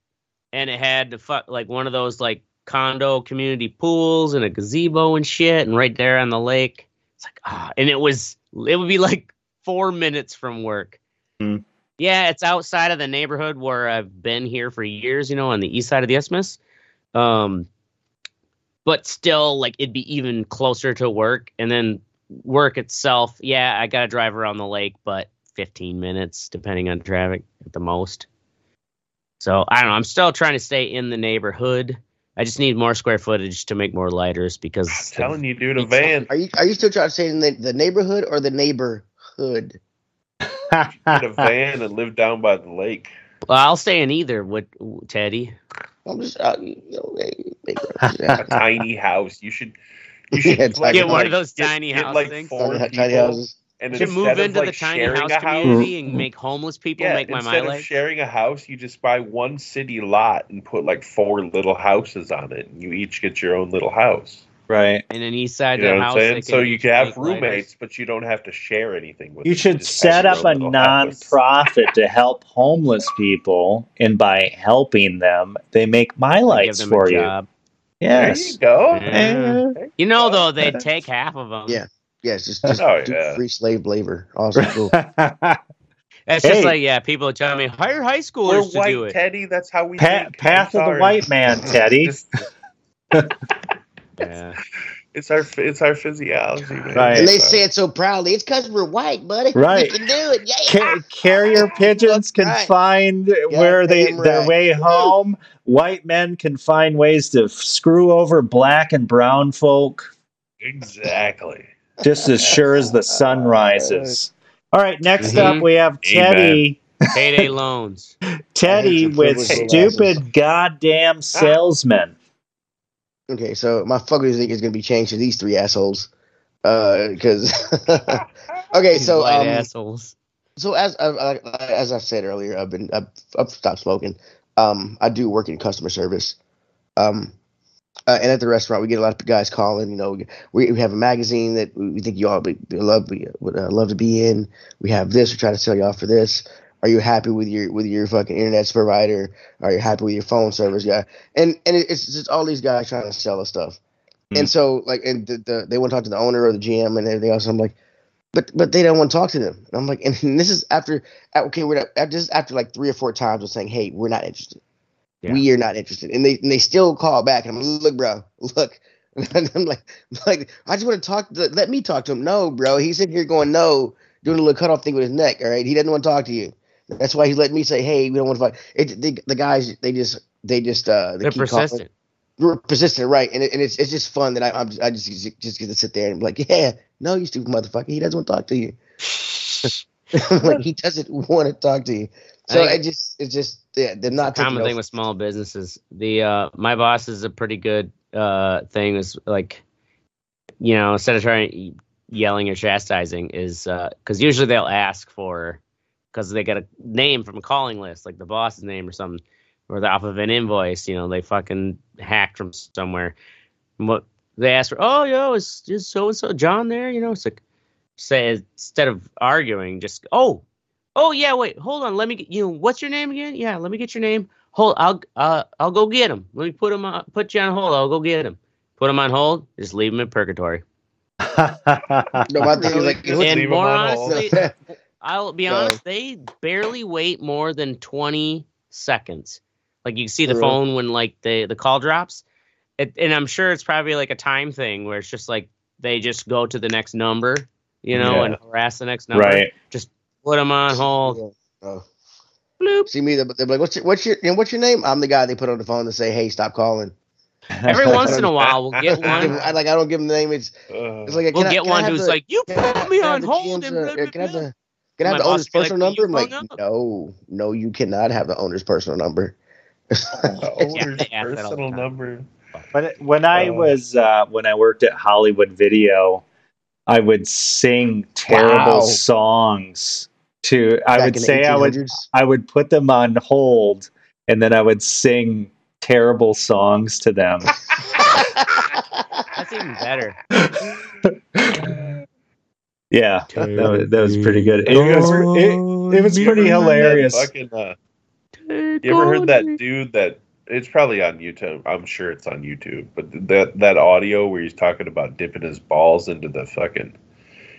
And it had the fu- like one of those like condo community pools and a gazebo and shit, and right there on the lake. It's like ah, and it was it would be like four minutes from work.
Hmm.
Yeah, it's outside of the neighborhood where I've been here for years. You know, on the east side of the isthmus. Um, but still, like it'd be even closer to work, and then work itself. Yeah, I gotta drive around the lake, but 15 minutes depending on traffic at the most. So I don't know. I'm still trying to stay in the neighborhood. I just need more square footage to make more lighters because
I'm telling you, dude, a van.
Are you are you still trying to stay in the, the neighborhood or the neighborhood?
Get a van and live down by the lake.
well, I'll stay in either with Teddy.
I'm just uh, you know, hey, hey,
A tiny house. You should. You should
Yeah,
like,
Get
one of those
get-
tiny
get
house
like
things.
Four
tiny
people,
houses.
and
To move
instead of,
into
like,
the tiny
sharing
house
a house,
community mm. and make homeless people
yeah,
make my
instead
my
of
life.
sharing a house, you just buy one city lot and put like four little houses on it, and you each get your own little house.
right.
and then east side
You know
of the
what I'm
house.
saying? So you can have
make lighters.
roommates, but you don't have to share anything with.
You
them.
should
just
set up a
own little house.
non-profit to help homeless people, and by helping them, they make my
I give
lights for you.
job.
There
Yes.
you go.
Yeah.
Eh.
You know, though, they'd take half of them.
Yeah. Yes, just, just
Oh, yeah.
free slave labor. Awesome, cool.
It's
Hey.
just like, yeah, people are telling me hire high
We're
schoolers to
white,
do it.
Teddy. That's how we
Pa-
think.
path
I'm
of the white man, Teddy.
Yeah.
It's our it's our physiology, man.
Right.
and they
So-
say it so proudly. It's because we're white, buddy.
Right.
We can do it. Yeah.
Ca- carrier pigeons can
Right.
find where they
Goddamn
their way home. White men can find ways to f- screw over black and brown folk
exactly.
just as sure as the sun rises. All right, next
Mhm.
up we have
Amen.
Teddy.
Payday loans.
Teddy with
privilege
stupid goddamn salesman.
Okay, so my fuckers think is gonna be changed to these three assholes. Uh, because okay,
These
so um,
assholes.
so as uh, as I said earlier, I've been I've, I've stopped smoking. Um, I do work in customer service. Um, uh, and at the restaurant, we get a lot of guys calling. You know, we, we have a magazine that we think you all would love would uh, love to be in. We have this. We try to sell you off for this. Are you happy with your with your fucking internet provider? Are you happy with your phone service guy? And and it's just all these guys trying to sell us stuff.
Mhm.
And so like and the, the, they want to talk to the owner or the GM and everything else. I'm like, but but they don't want to talk to them. And I'm like, and this is after okay, we're not, is after like three or four times of saying, hey, we're not interested.
Yeah.
We are not interested, and they and they still call back. And I'm like, look, bro, look. And I'm like, like I just want to talk. To, let me talk to him. No, bro, he's sitting here going no, doing a little cutoff thing with his neck. All right, he doesn't want to talk to you. That's why he let me say, hey, we don't want to fight. It, the, the guys, they just they just uh they
They're
keep calling.
persistent.
We're persistent, right? And, it, and it's it's just fun that I I'm I just just get to sit there and be like, yeah, no, you stupid motherfucker, he doesn't want to talk to you. Like he doesn't want to talk to you. So
I
just it's just yeah, they're not
common thing with small businesses. The uh, my boss is a pretty good uh, thing. Is like, you know, instead of trying yelling or chastising, is because usually they'll ask for because they get a name from a calling list, like the boss's name or something, or they're off of an invoice. You know, they fucking hacked from somewhere. And what they ask for? Oh, yo, is is so and so John there? You know, it's like say instead of arguing, just oh, Oh yeah, wait, hold on. Let me get you. Know, what's your name again? Yeah, let me get your name. Hold, I'll uh, I'll go get him. Let me put him on, put you on hold. I'll go get him. Put him on hold. Just leave him in purgatory.
No, my thing is like,
And more honestly, I'll be
So-
honest. They barely wait more than twenty seconds. Like you see the
For real?
phone when like the the call drops, it, and I'm sure it's probably like a time thing where it's just like they just go to the next number, you know,
Yeah.
and harass the next number.
right.
Just put them on hold.
Oh.
Bloop.
See me, they're they're like, what's your what's your and what's your name? I'm the guy they put on the phone to say, hey, stop calling.
Every once in a while, we'll get one.
I like I don't give them the name. It's
Uh,
it's like
We'll
can I-
get
can I
one who's
the-
like, "You put me on
the
hold."
GM's,
and
uh,
blah, blah,
can I have the can I have the owner's
boss be like,
personal number? I'm like,
up."
no, no, you cannot have the owner's personal number.
the owner's
they ask that all the
personal number.
When when I
Uh,
was uh, when I worked at Hollywood Video, I would sing terrible
Wow.
songs to. I would
in the
say I would I would put them on hold, and then I would sing terrible songs to them.
That's even better.
Yeah, that was, that was pretty good. It was it, it was pretty
ever heard that
hilarious.
fucking, uh, you ever heard that dude that it's probably on YouTube. I'm sure it's on YouTube. But that that audio where he's talking about dipping his balls into the fucking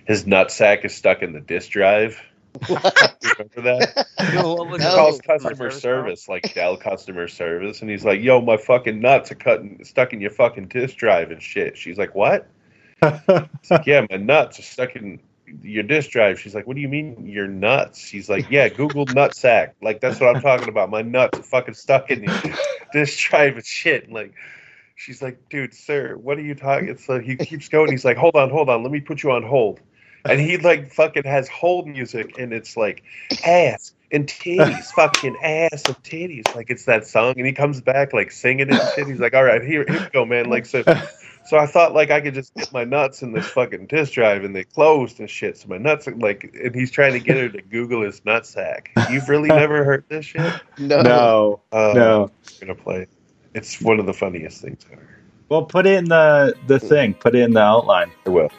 his nutsack is stuck in the disk drive. Remember that?
No,
He calls
Customer
customer
service
service, like Dell customer service, and he's like, "Yo, my fucking nuts are cutting stuck in your fucking disk drive and shit." She's like, "What?" It's like, "Yeah, my nuts are stuck in your disk drive." She's like, "What do you mean your nuts?" She's like, "Yeah, Google nutsack. Like that's what I'm talking about. My nuts are fucking stuck in your disk drive and shit." And like, she's like, "Dude, sir, what are you talking?" So he keeps going. He's like, "Hold on, hold on. Let me put you on hold." And he like fucking has hold music, and it's like ass and titties, fucking ass and titties. Like it's that song, and he comes back like singing it and shit. He's like, "All right, here, here we go, man." Like so, so I thought like I could just get my nuts in this fucking disk drive, and they closed and shit. So my nuts are like, and he's trying to get her to Google his nutsack. You've really never heard this shit?
no,
no,
Uh,
no.
I'm gonna play. It's one of the funniest things ever.
Well, put it in the the thing. Put it in the outline.
I will.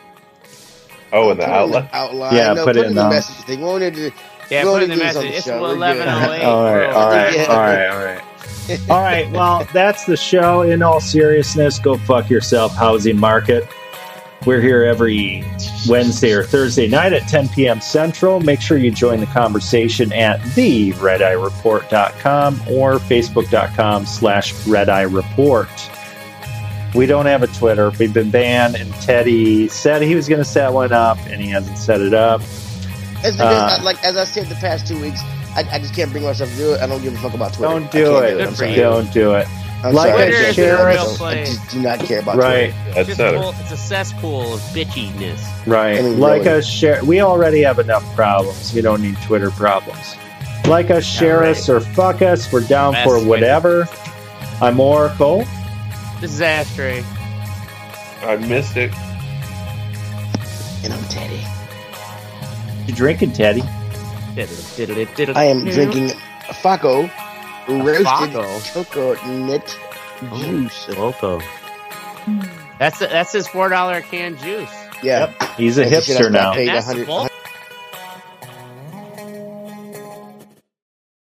Oh, in the
Put
outline.
outline.
Yeah,
no,
put
put,
it
it
in
in the
the-
message thing. We wanted to.
Yeah,
We
put in the
do this on
message.
the
It's
show.
1108.
all right, all right,
Yeah.
all right, all right. All right. Well, that's the show. In all seriousness, go fuck yourself, housing market. We're here every Wednesday or Thursday night at 10 p.m. Central. Make sure you join the conversation at the theredeyereport.com or facebook.com slash redeyereport. We don't have a Twitter. We've been banned, and Teddy said he was going to set one up, and he hasn't set it up.
Because,
Uh,
like as I said the past two weeks, I, I just can't bring myself to do it. I don't give a fuck about Twitter.
Don't do
can't
it.
Sorry.
Don't do it.
I'm
Like
sorry.
and
I can't
share
do it.
it.
I don't- just do not care about Twitter.
Right.
That's
Just
better.
full, it's a cesspool of bitchiness.
Right.
I mean,
like
really.
us, share. We already have enough problems. We don't need Twitter problems. Like us, share
right.
us, or fuck us. We're down
Best
for
way.
whatever. I'm Oracle.
Disaster.
I missed it.
And I'm Teddy.
You drinking, Teddy?
I am drinking Foco roasted
Foco?
coconut
Oh.
juice.
Loco. That's that's his four dollar can juice.
Yeah,
He's a
Like you should
hipster now.
paid
That's
100
Volco